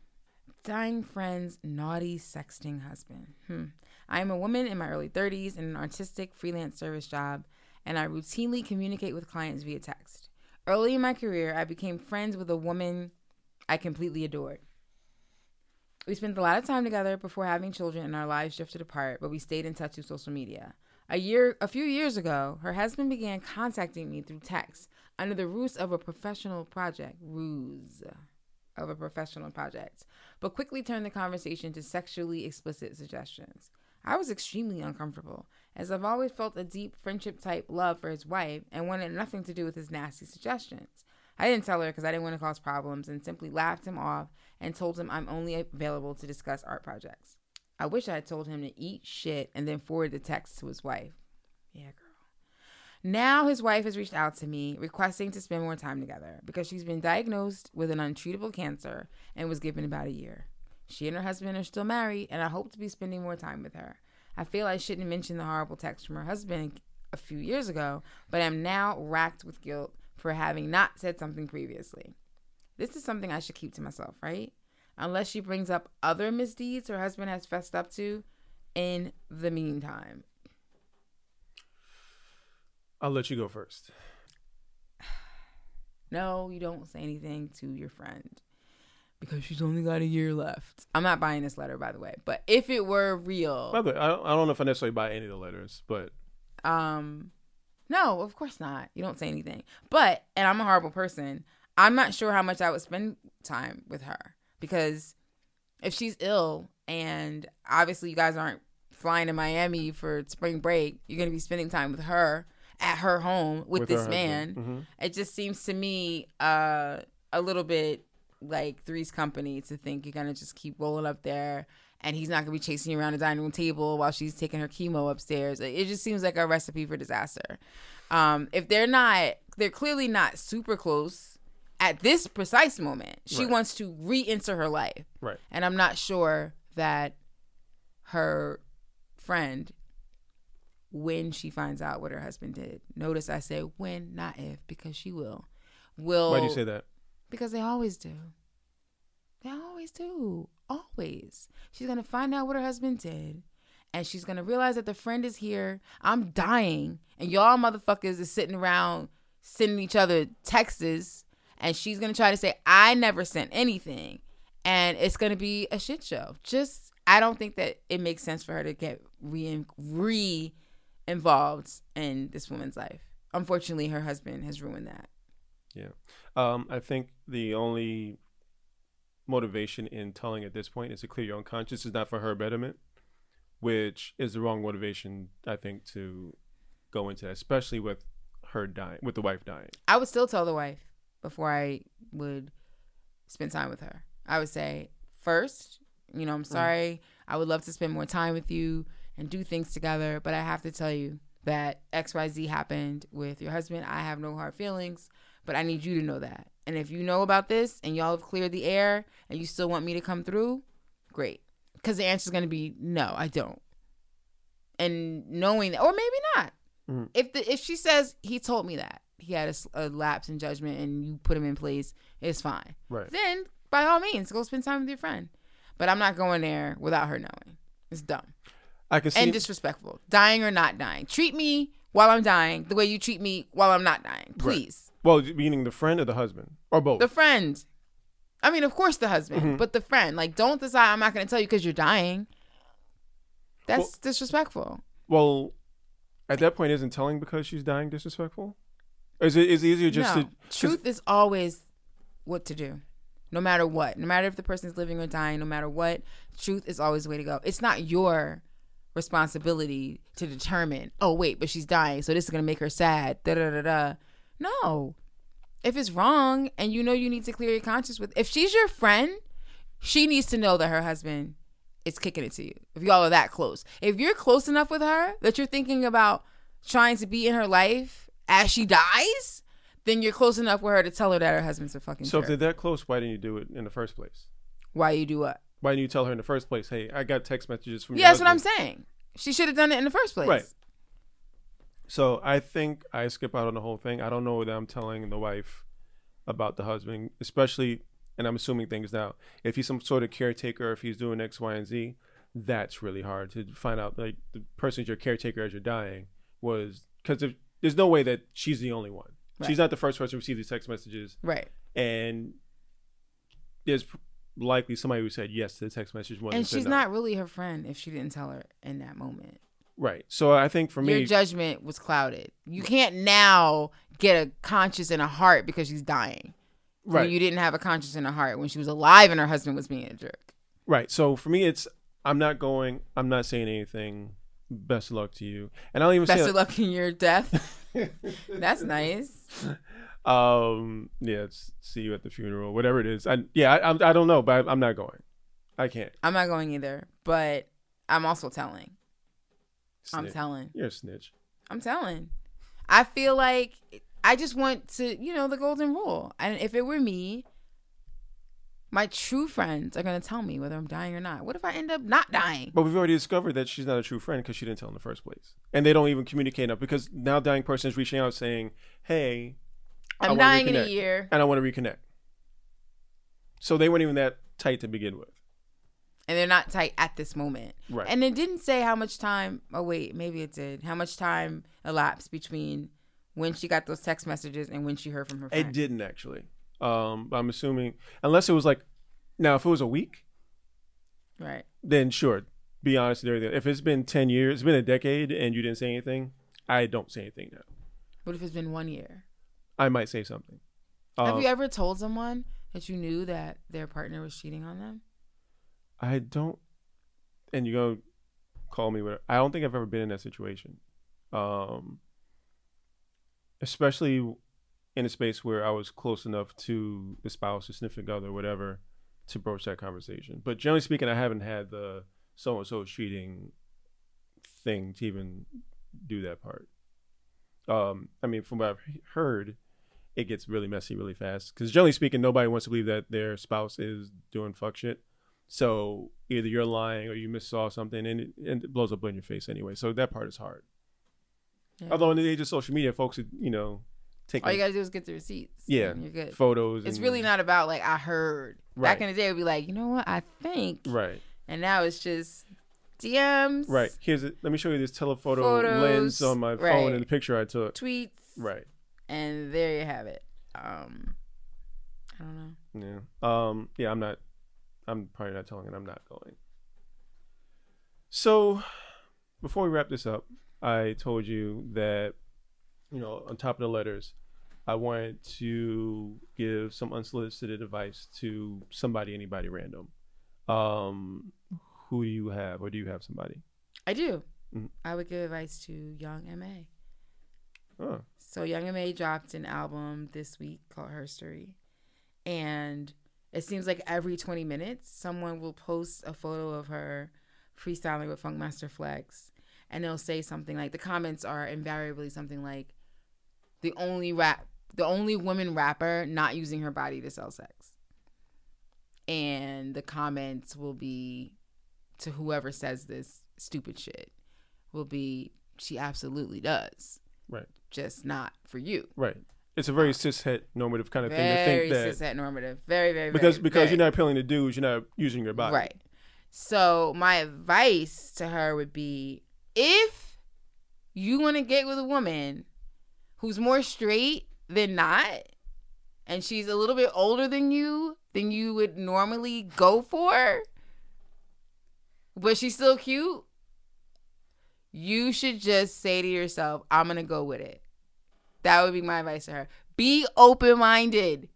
Dying friend's naughty sexting husband. Hmm. I am a woman in my early 30s in an artistic freelance service job, and I routinely communicate with clients via text. Early in my career, I became friends with a woman I completely adored. We spent a lot of time together before having children, and our lives drifted apart, but we stayed in touch through social media. A year, a few years ago, her husband began contacting me through text under the ruse of a professional project. Ruse of a professional project, but quickly turned the conversation to sexually explicit suggestions. I was extremely uncomfortable, as I've always felt a deep friendship type love for his wife and wanted nothing to do with his nasty suggestions. I didn't tell her because I didn't want to cause problems and simply laughed him off and told him I'm only available to discuss art projects. I wish I had told him to eat shit and then forward the text to his wife. Yeah, girl. Now his wife has reached out to me requesting to spend more time together because she's been diagnosed with an untreatable cancer and was given about a year. She and her husband are still married, and I hope to be spending more time with her. I feel I shouldn't mention the horrible text from her husband a few years ago, but I'm now racked with guilt for having not said something previously. This is something I should keep to myself, right? Unless she brings up other misdeeds her husband has fessed up to in the meantime. I'll let you go first. [sighs] No, you don't say anything to your friend because she's only got a year left. I'm not buying this letter, by the way. But if it were real, By the way, I don't, I don't know if I necessarily buy any of the letters, but um, no, of course not. You don't say anything. But and I'm a horrible person. I'm not sure how much I would spend time with her because if she's ill and obviously you guys aren't flying to Miami for spring break, you're gonna be spending time with her at her home with, With this man. Mhm. It just seems to me uh, a little bit like Three's Company to think you're gonna just keep rolling up there and he's not gonna be chasing you around the dining room table while she's taking her chemo upstairs. It just seems like a recipe for disaster. Um, if they're not, they're clearly not super close at this precise moment. She Right. wants to re-enter her life, right. and I'm not sure that her friend when she finds out what her husband did. Notice I say when, not if, because she will. Will Why do you say that? because they always do. They always do. Always. She's going to find out what her husband did. And she's going to realize that the friend is here. I'm dying. And y'all motherfuckers is sitting around sending each other texts. And she's going to try to say, I never sent anything. And it's going to be a shit show. Just, I don't think that it makes sense for her to get re, re involved in this woman's life. Unfortunately, her husband has ruined that. Yeah. Um, I think the only motivation in telling at this point is to clear your own conscience is not for her betterment, which is the wrong motivation, I think, to go into that, especially with her dying, with the wife dying. I would still tell the wife before I would spend time with her. I would say, first, you know, I'm sorry. I would love to spend more time with you and do things together, but I have to tell you that XYZ happened with your husband. I have no hard feelings, but I need you to know that. And if you know about this and y'all have cleared the air and you still want me to come through, great. Because the answer is going to be no, I don't. And knowing that, or maybe not. Mhm. If the if she says he told me that he had a lapse in judgment and you put him in place, it's fine. Right. Then by all means, go spend time with your friend. But I'm not going there without her knowing. It's dumb I can see. and disrespectful. Dying or not dying, treat me while I'm dying the way you treat me while I'm not dying, please. well, meaning the friend or the husband or both. The friend. I mean, of course, the husband, Mhm. but the friend. Like, don't decide I'm not going to tell you because you're dying. That's disrespectful. well, at that point, isn't telling because she's dying disrespectful? Is it is it easier just no, to truth is always what to do, no matter what. No matter if the person's living or dying, no matter what, truth is always the way to go. It's not your responsibility to determine. Oh wait, but she's dying, so this is gonna make her sad. Da da da da. No, if it's wrong and you know you need to clear your conscience with, if she's your friend, she needs to know that her husband is kicking it to you. If y'all are that close, if you're close enough with her that you're thinking about trying to be in her life as she dies, then you're close enough with her to tell her that her husband's a fucking So if they're that close, why didn't you do it in the first place? Why you do what? Why didn't you tell her in the first place? Hey, I got text messages from. Yeah, that's what I'm saying. She should have done it in the first place. Right. So I think I skip out on the whole thing. I don't know that I'm telling the wife about the husband, especially, and I'm assuming things now. If he's some sort of caretaker, if he's doing X, Y, and Z, that's really hard to find out. Like the person's your caretaker as you're dying was because there's no way that she's the only one. Right. She's not the first person to receive these text messages, Right. and there's likely somebody who said yes to the text message. more And she's no. not really her friend if she didn't tell her in that moment. right. So I think for me, Your judgment was clouded. You can't now get a conscience and a heart because she's dying. When right. You didn't have a conscience and a heart when she was alive and her husband was being a jerk. Right. So for me, it's I'm not going. I'm not saying anything. Best of luck to you. And I'll even Best say, of luck in your death. [laughs] That's nice. Um, yeah, it's see you at the funeral, whatever it is. I, yeah, I, I'm- I don't know, but I, I'm not going. I can't. I'm not going either, but I'm also telling. I'm telling. You're a snitch. I'm telling. I feel like I just want to, you know, the golden rule. And if it were me, my true friends are going to tell me whether I'm dying or not. What if I end up not dying? But we've already discovered that she's not a true friend because she didn't tell in the first place, and they don't even communicate enough because now dying person is reaching out saying, "Hey, I I'm dying in a year. and I want to reconnect." So they weren't even that tight to begin with. And they're not tight at this moment. Right. And it didn't say how much time. Oh, wait, maybe it did. How much time elapsed between when she got those text messages and when she heard from her friend? It didn't actually. Um, I'm assuming unless it was like, now if it was a week, Right. then sure, be honest and everything. If it's been ten years, it's been a decade, and you didn't say anything, I don't say anything now. What if it's been one year? I might say something. Have Um, you ever told someone that you knew that their partner was cheating on them? I don't, and you go call me whatever. I don't think I've ever been in that situation, um, especially in a space where I was close enough to the spouse, or significant other, whatever, to broach that conversation. But generally speaking, I haven't had the so and so cheating thing to even do that part. Um, I mean, from what I've heard, it gets really messy really fast. Because generally speaking, nobody wants to believe that their spouse is doing fuck shit. So either you're lying or you missaw something, and it, and it blows up in your face anyway. So that part is hard. Yeah. Although in the age of social media, folks, you know, take All you gotta do is get the receipts. Yeah. you're good. photos. It's really not about like I heard. Back in the day, it would be like, you know what, I think, right. and now it's just DMs, Right. Here's a, let me show you this telephoto Photos, lens on my phone right. and the picture I took. tweets, Right. And there you have it. Um, I don't know. Yeah. Um. Yeah. I'm not. I'm probably not telling it. I'm not going. So, before we wrap this up, I told you that, you know, on top of the letters, I wanted to give some unsolicited advice to somebody, anybody random. Um, who do you have, or do you have somebody? I do. Mhm. I would give advice to Young M.A. Oh, So Young M.A dropped an album this week called Herstory, and it seems like every 20 minutes someone will post a photo of her freestyling with Funkmaster Flex, and they'll say something like the comments are invariably something like the only rap, the only woman rapper not using her body to sell sex, and the comments will be to whoever says this stupid shit will be she absolutely does right, just not for you. right. It's a very um, cishet normative kind of thing to Very think that cishet normative. Very, very, because very, because very. you're not appealing to dudes, you're not using your body. right. So my advice to her would be if you want to get with a woman who's more straight than not, and she's a little bit older than you than you would normally go for, but she's still cute, you should just say to yourself, I'm gonna go with it. That would be my advice to her. Be open minded.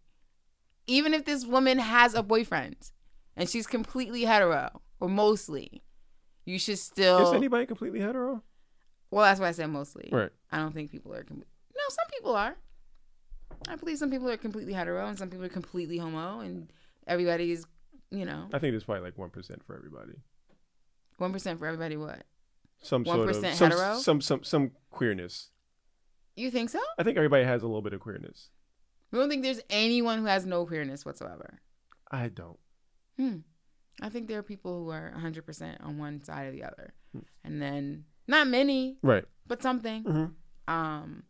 Even if this woman has a boyfriend and she's completely hetero or mostly, you should still. Is anybody completely hetero? well, that's why I said mostly. Right. I don't think people are. Com- no, some people are. I believe some people are completely hetero and some people are completely homo, and everybody's, you know, I think there's probably like one percent for everybody. one percent for everybody. What Some sort of 1% some, hetero? some some some queerness. you think so? I think everybody has a little bit of queerness. We don't think there's anyone who has no queerness whatsoever. I don't. Hmm. I think there are people who are 100% on one side or the other. Hmm. And then not many, Right. but something. Mm-hmm. Um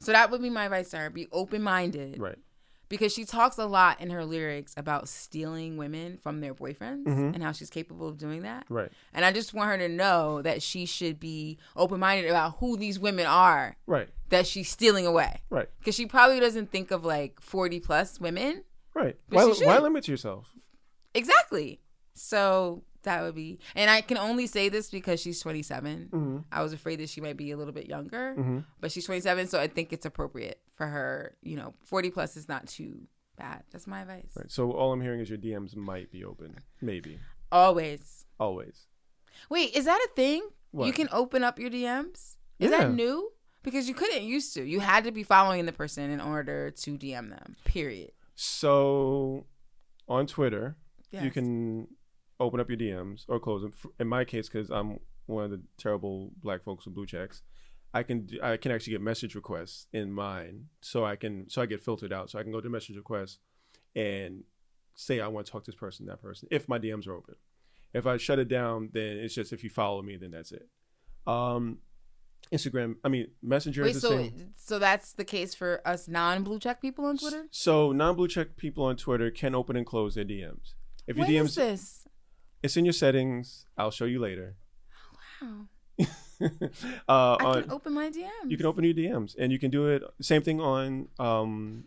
so that would be my advice her. Be open minded. Right. Because she talks a lot in her lyrics about stealing women from their boyfriends Mhm. and how she's capable of doing that. Right. And I just want her to know that she should be open minded about who these women are Right. that she's stealing away. Right. Because she probably doesn't think of like 40 plus women. Right. Why, why limit yourself? Exactly. So that would be, and I can only say this because she's 27. Mm-hmm. I was afraid that she might be a little bit younger, Mm-hmm. but she's 27, so I think it's appropriate for her. You know, 40 plus is not too bad. That's my advice. Right. So all I'm hearing is your DMs might be open. Maybe. Always. Always. Wait, is that a thing? What? You can open up your DMs? Is Yeah. that new? Because you couldn't used to. You had to be following the person in order to DM them. Period. So on Twitter, you can open up your DMs or close them. In my case, because I'm one of the terrible black folks with blue checks, I can do, I can actually get message requests in mine, so I can so I get filtered out, so I can go to message requests and say I want to talk to this person, that person, if my DMs are open. If I shut it down, then it's just if you follow me, then that's it. Um, Instagram, I mean Messenger Wait, is the so same. so that's the case for us non-blue check people on Twitter? So non-blue check people on Twitter can open and close their DMs. If your DMs, is this? it's in your settings. I'll show you later. Oh, Wow. [laughs] uh, I on, can open my DMs. you can open your DMs, and you can do it. Same thing on um,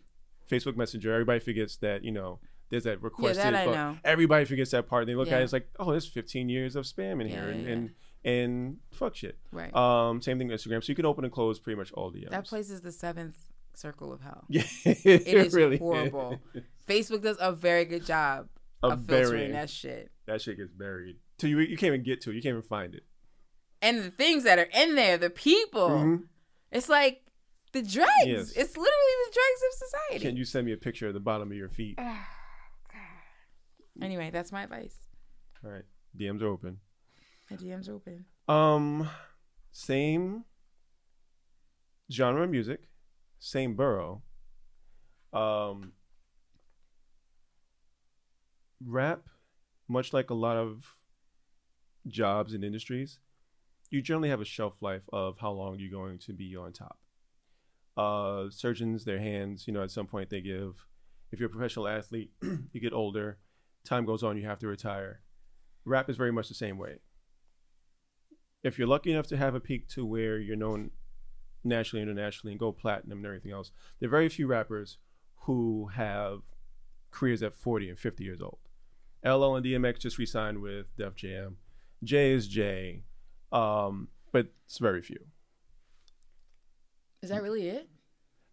Facebook Messenger. Everybody forgets that you know there's that requested. I but know. Everybody forgets that part. They look at it, it's like, oh, there's 15 years of spam in Yeah, here, and, yeah, and and fuck shit. Right. Um, same thing with Instagram. So you can open and close pretty much all DMs. that place is the seventh circle of hell. Yeah, [laughs] It is really horrible. Facebook does a very good job A of filtering very- that shit. That shit gets buried. So you you can't even get to it. You can't even find it. And the things that are in there, the people. Mhm. It's like the dregs. Yes. It's literally the dregs of society. Can you send me a picture of the bottom of your feet? Anyway, that's my advice. All right, DMs are open. My DM's are open. Um, same genre of music, same borough. Um, rap, much like a lot of jobs and industries, you generally have a shelf life of how long you're going to be on top. Uh, surgeons, their hands, you know, at some point they give. If you're a professional athlete, [clears throat] you get older, time goes on, you have to retire. Rap is very much the same way if you're lucky enough to have a peak to where you're known nationally, internationally, and go platinum and everything else, there are very few rappers who have careers at 40 and 50 years old. LL and DMX just re-signed with Def Jam. Jay is Jay, um, but it's very few. Is that really it?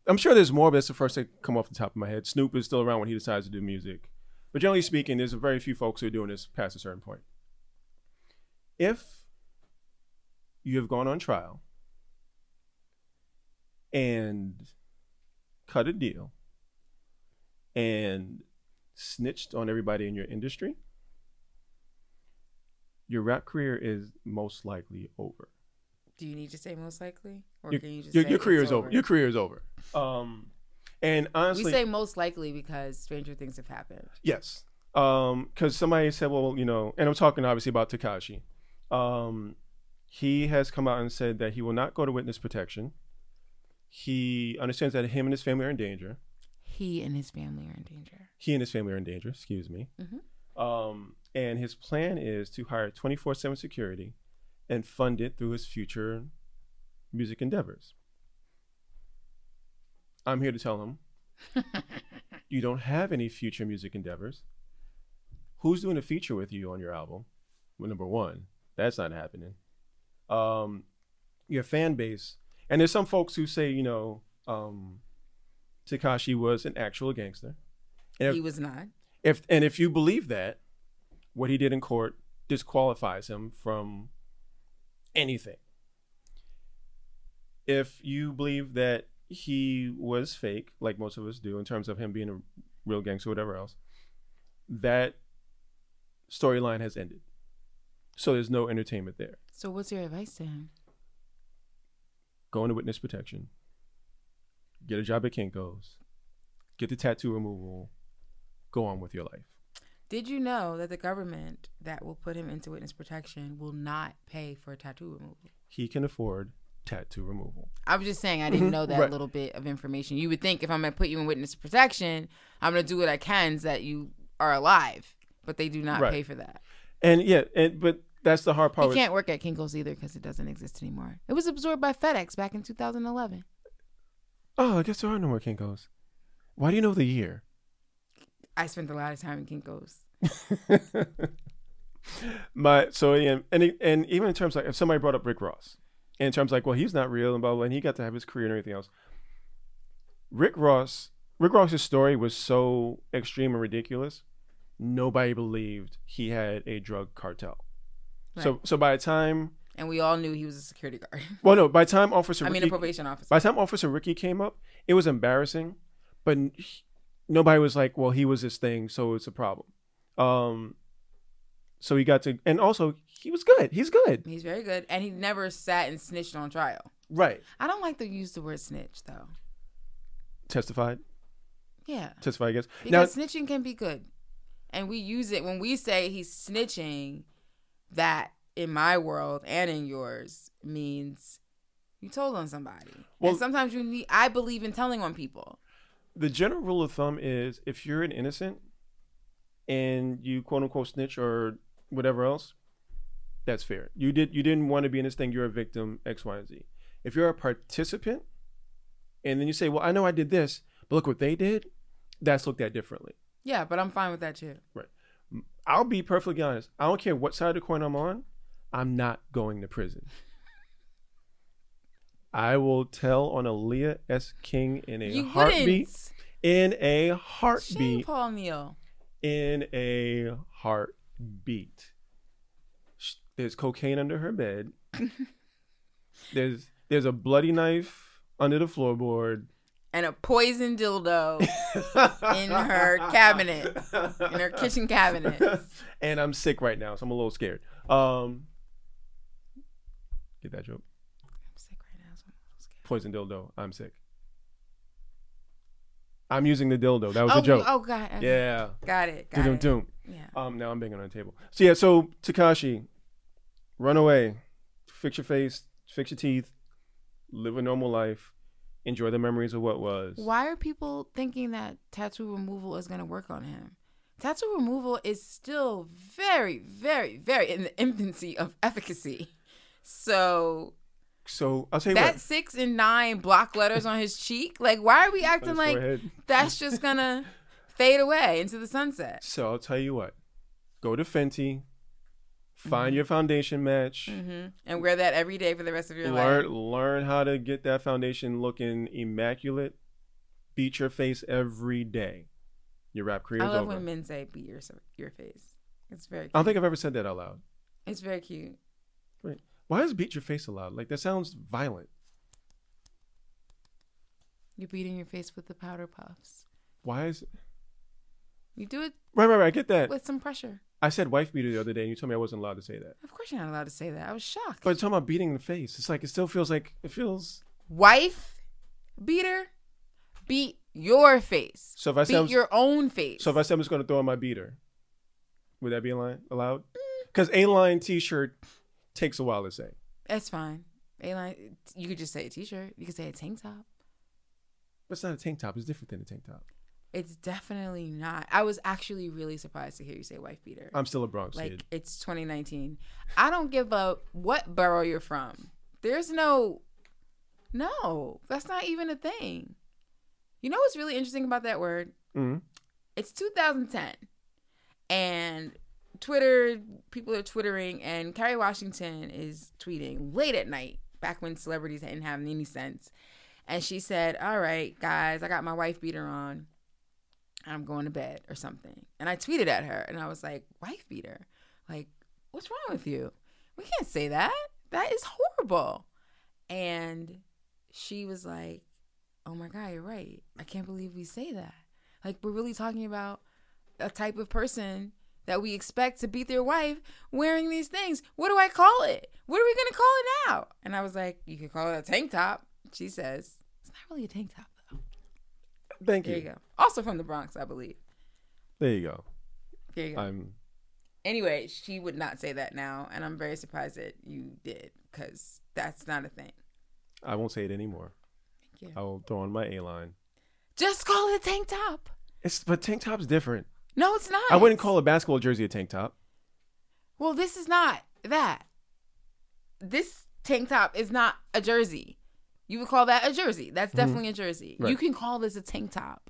I'm sure there's more, but it's the first to come off the top of my head. Snoop is still around when he decides to do music. But generally speaking, there's a very few folks who are doing this past a certain point. If you have gone on trial and cut a deal and snitched on everybody in your industry, your rap career is most likely over. Do you need to say most likely, or Your, can you just your, say your career is over. Your career is over. Um, and honestly, we say most likely because stranger things have happened. Yes. Um, because somebody said, well, you know, and I'm talking obviously about Tekashi. Um, he has come out and said that he will not go to witness protection. He understands that him and his family are in danger. He and his family are in danger. He and his family are in danger. Excuse me. Mhm. Um, and his plan is to hire 24/7 security and fund it through his future music endeavors. I'm here to tell him [laughs] you don't have any future music endeavors. Who's doing a feature with you on your album? Well, number one, that's not happening. Um, your fan base, and there's some folks who say, you know, um, Tekashi was an actual gangster. And he if, was not. if and if you believe that, what he did in court disqualifies him from anything. If you believe that he was fake, like most of us do, in terms of him being a real gangster or whatever else, that storyline has ended. So there's no entertainment there. So what's your advice to him? Go into witness protection. Get a job at Kinko's. Get the tattoo removal. Go on with your life. Did you know that the government that will put him into witness protection will not pay for tattoo removal? He can afford tattoo removal. I was just saying I didn't know [laughs] that Right. little bit of information. You would think if I'm gonna put you in witness protection, I'm gonna do what I can so that you are alive, but they do not Right. pay for that. And yeah, and but that's the hard part. He can't work at Kinko's either because it doesn't exist anymore. It was absorbed by FedEx back in 2011. Oh, I guess there are no more Kinkos. Why do you know the year? I spent a lot of time in Kinko's. [laughs] My so yeah, and and even in terms like if somebody brought up Rick Ross, in terms like well he's not real and blah blah, blah and he got to have his career and everything else. Rick Ross, Rick Ross's story was so extreme and ridiculous, nobody believed he had a drug cartel. So Right. so by the time, And we all knew he was a security guard. [laughs] well no, by the time Officer I mean, a probation officer. by the time Officer Ricky came up, it was embarrassing, but he- nobody was like, well he was this thing, so it's a problem. Um, so he got to, and also he was good. He's good. He's very good, and he never sat and snitched on trial. Right. I don't like to use the word snitch though. Testified. Yeah. Testify, I guess. Now, Because snitching can be good. And we use it when we say he's snitching, that in my world and in yours means you told on somebody. Well- and sometimes you need I believe in telling on people. The general rule of thumb is if you're an innocent and you quote unquote snitch or whatever else, that's fair. You did you didn't want to be in this thing, you're a victim, X, Y, and Z. If you're a participant and then you say, Well, I know I did this, but look what they did, that's looked at differently. Yeah, but I'm fine with that too. Right. I'll be perfectly honest. I don't care what side of the coin I'm on, I'm not going to prison. I will tell on Aliya S. King in a you heartbeat. wouldn't. In a heartbeat. Paul Neil. in a heartbeat. There's cocaine under her bed. [laughs] there's there's a bloody knife under the floorboard. And a poison dildo [laughs] in her cabinet. In her kitchen cabinet. and I'm sick right now, so I'm a little scared. Um, get that joke? I'm sick right now, so I'm a little scared. Poison dildo. I'm sick. I'm using the dildo. That was oh, a joke. oh, God. okay. Yeah. Got it. Got Doom it. doom. Yeah. Um, now I'm banging on the table. So yeah, so Tekashi, run away, fix your face, fix your teeth, live a normal life, enjoy the memories of what was. Why are people thinking that tattoo removal is going to work on him? Tattoo removal is still very, very, very in the infancy of efficacy. So So I'll tell you that what. six and nine block letters on his cheek, like, why are we acting like forehead. that's just gonna fade away into the sunset? So I'll tell you what. Go to Fenty, find Mhm. your foundation match. hmm And wear that every day for the rest of your Learn life. learn how to get that foundation looking immaculate. Beat your face every day. Your rap career I love over. when men say "beat your your face." It's very. Cute. I don't think I've ever said that out loud. It's very cute. Why is beat your face allowed? Like that sounds violent. You're beating your face with the powder puffs. Why is it? You do it right, right, right? I get that. with some pressure. I said wife beater the other day, and you told me I wasn't allowed to say that. Of course, you're not allowed to say that. I was shocked. But talking about beating the face, it's like it still feels like it feels. Wife beater, beat your face. So if I beat say your own face. so if I said I'm just going to throw on my beater, would that be a line allowed? Because a line T-shirt takes a while to say. That's fine. A line. You could just say a t-shirt. You could say a tank top. But it's not a tank top. It's different than a tank top. It's definitely not. I was actually really surprised to hear you say wife beater. I'm still a Bronx like kid. it's 2019. I don't give a what borough you're from. There's no, no, that's not even a thing. You know what's really interesting about that word? hmm It's 2010, and Twitter people are twittering, and Kerry Washington is tweeting late at night, back when celebrities didn't have any sense, and she said, "All right, guys, I got my wife beater on." I'm going to bed or something. And I tweeted at her and I was like, wife beater. Like, what's wrong with you? We can't say that. That is horrible. And she was like, oh my God, you're right. I can't believe we say that. Like, we're really talking about a type of person that we expect to beat their wife wearing these things. What do I call it? What are we to call it now? And I was like, you could call it a tank top. She says, it's not really a tank top, though. Thank There you. you go. Also from the Bronx, I believe. There you go. There you go. I'm. Anyway, she would not say that now, and I'm very surprised that you did because that's not a thing. I won't say it anymore. Thank you. I will throw on my A line. Just call it a tank top. It's but tank top's different. No, it's not. I wouldn't call a basketball jersey a tank top. Well, this is not that. This tank top is not a jersey. You would call that a jersey. That's definitely a jersey. You can call this a tank top.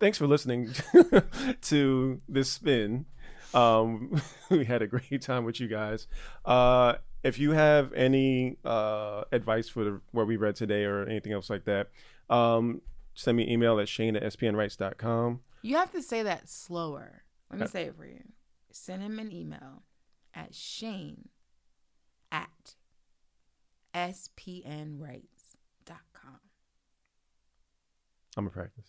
Thanks for listening [laughs] to this spin. Um, [laughs] we had a great time with you guys. Uh, if you have any uh, advice for the, what we read today or anything else like that, um, send me an email at shane at spnwrites.com. You have to say that slower. Let me Okay. say it for you. Send him an email at Shane at spnwrites.com. I'm a practice.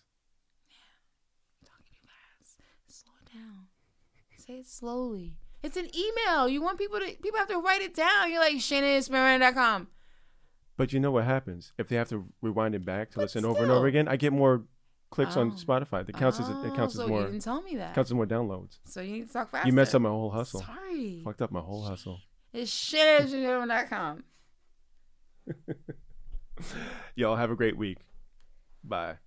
talking too fast. Slow it down. Say it slowly. It's an email. You want people to people have to write it down. You're like ShannonSmiranda.com. But you know what happens if they have to rewind it back to But listen over and over again? I get more clicks on Oh. Spotify. That counts as it Oh, counts so as You more didn't tell me that. counts as more downloads. So you need to talk faster. You messed up my whole hustle. Sorry. Fucked up my whole hustle. It's ShannonSmiranda.com. [laughs] Y'all have a great week. Bye.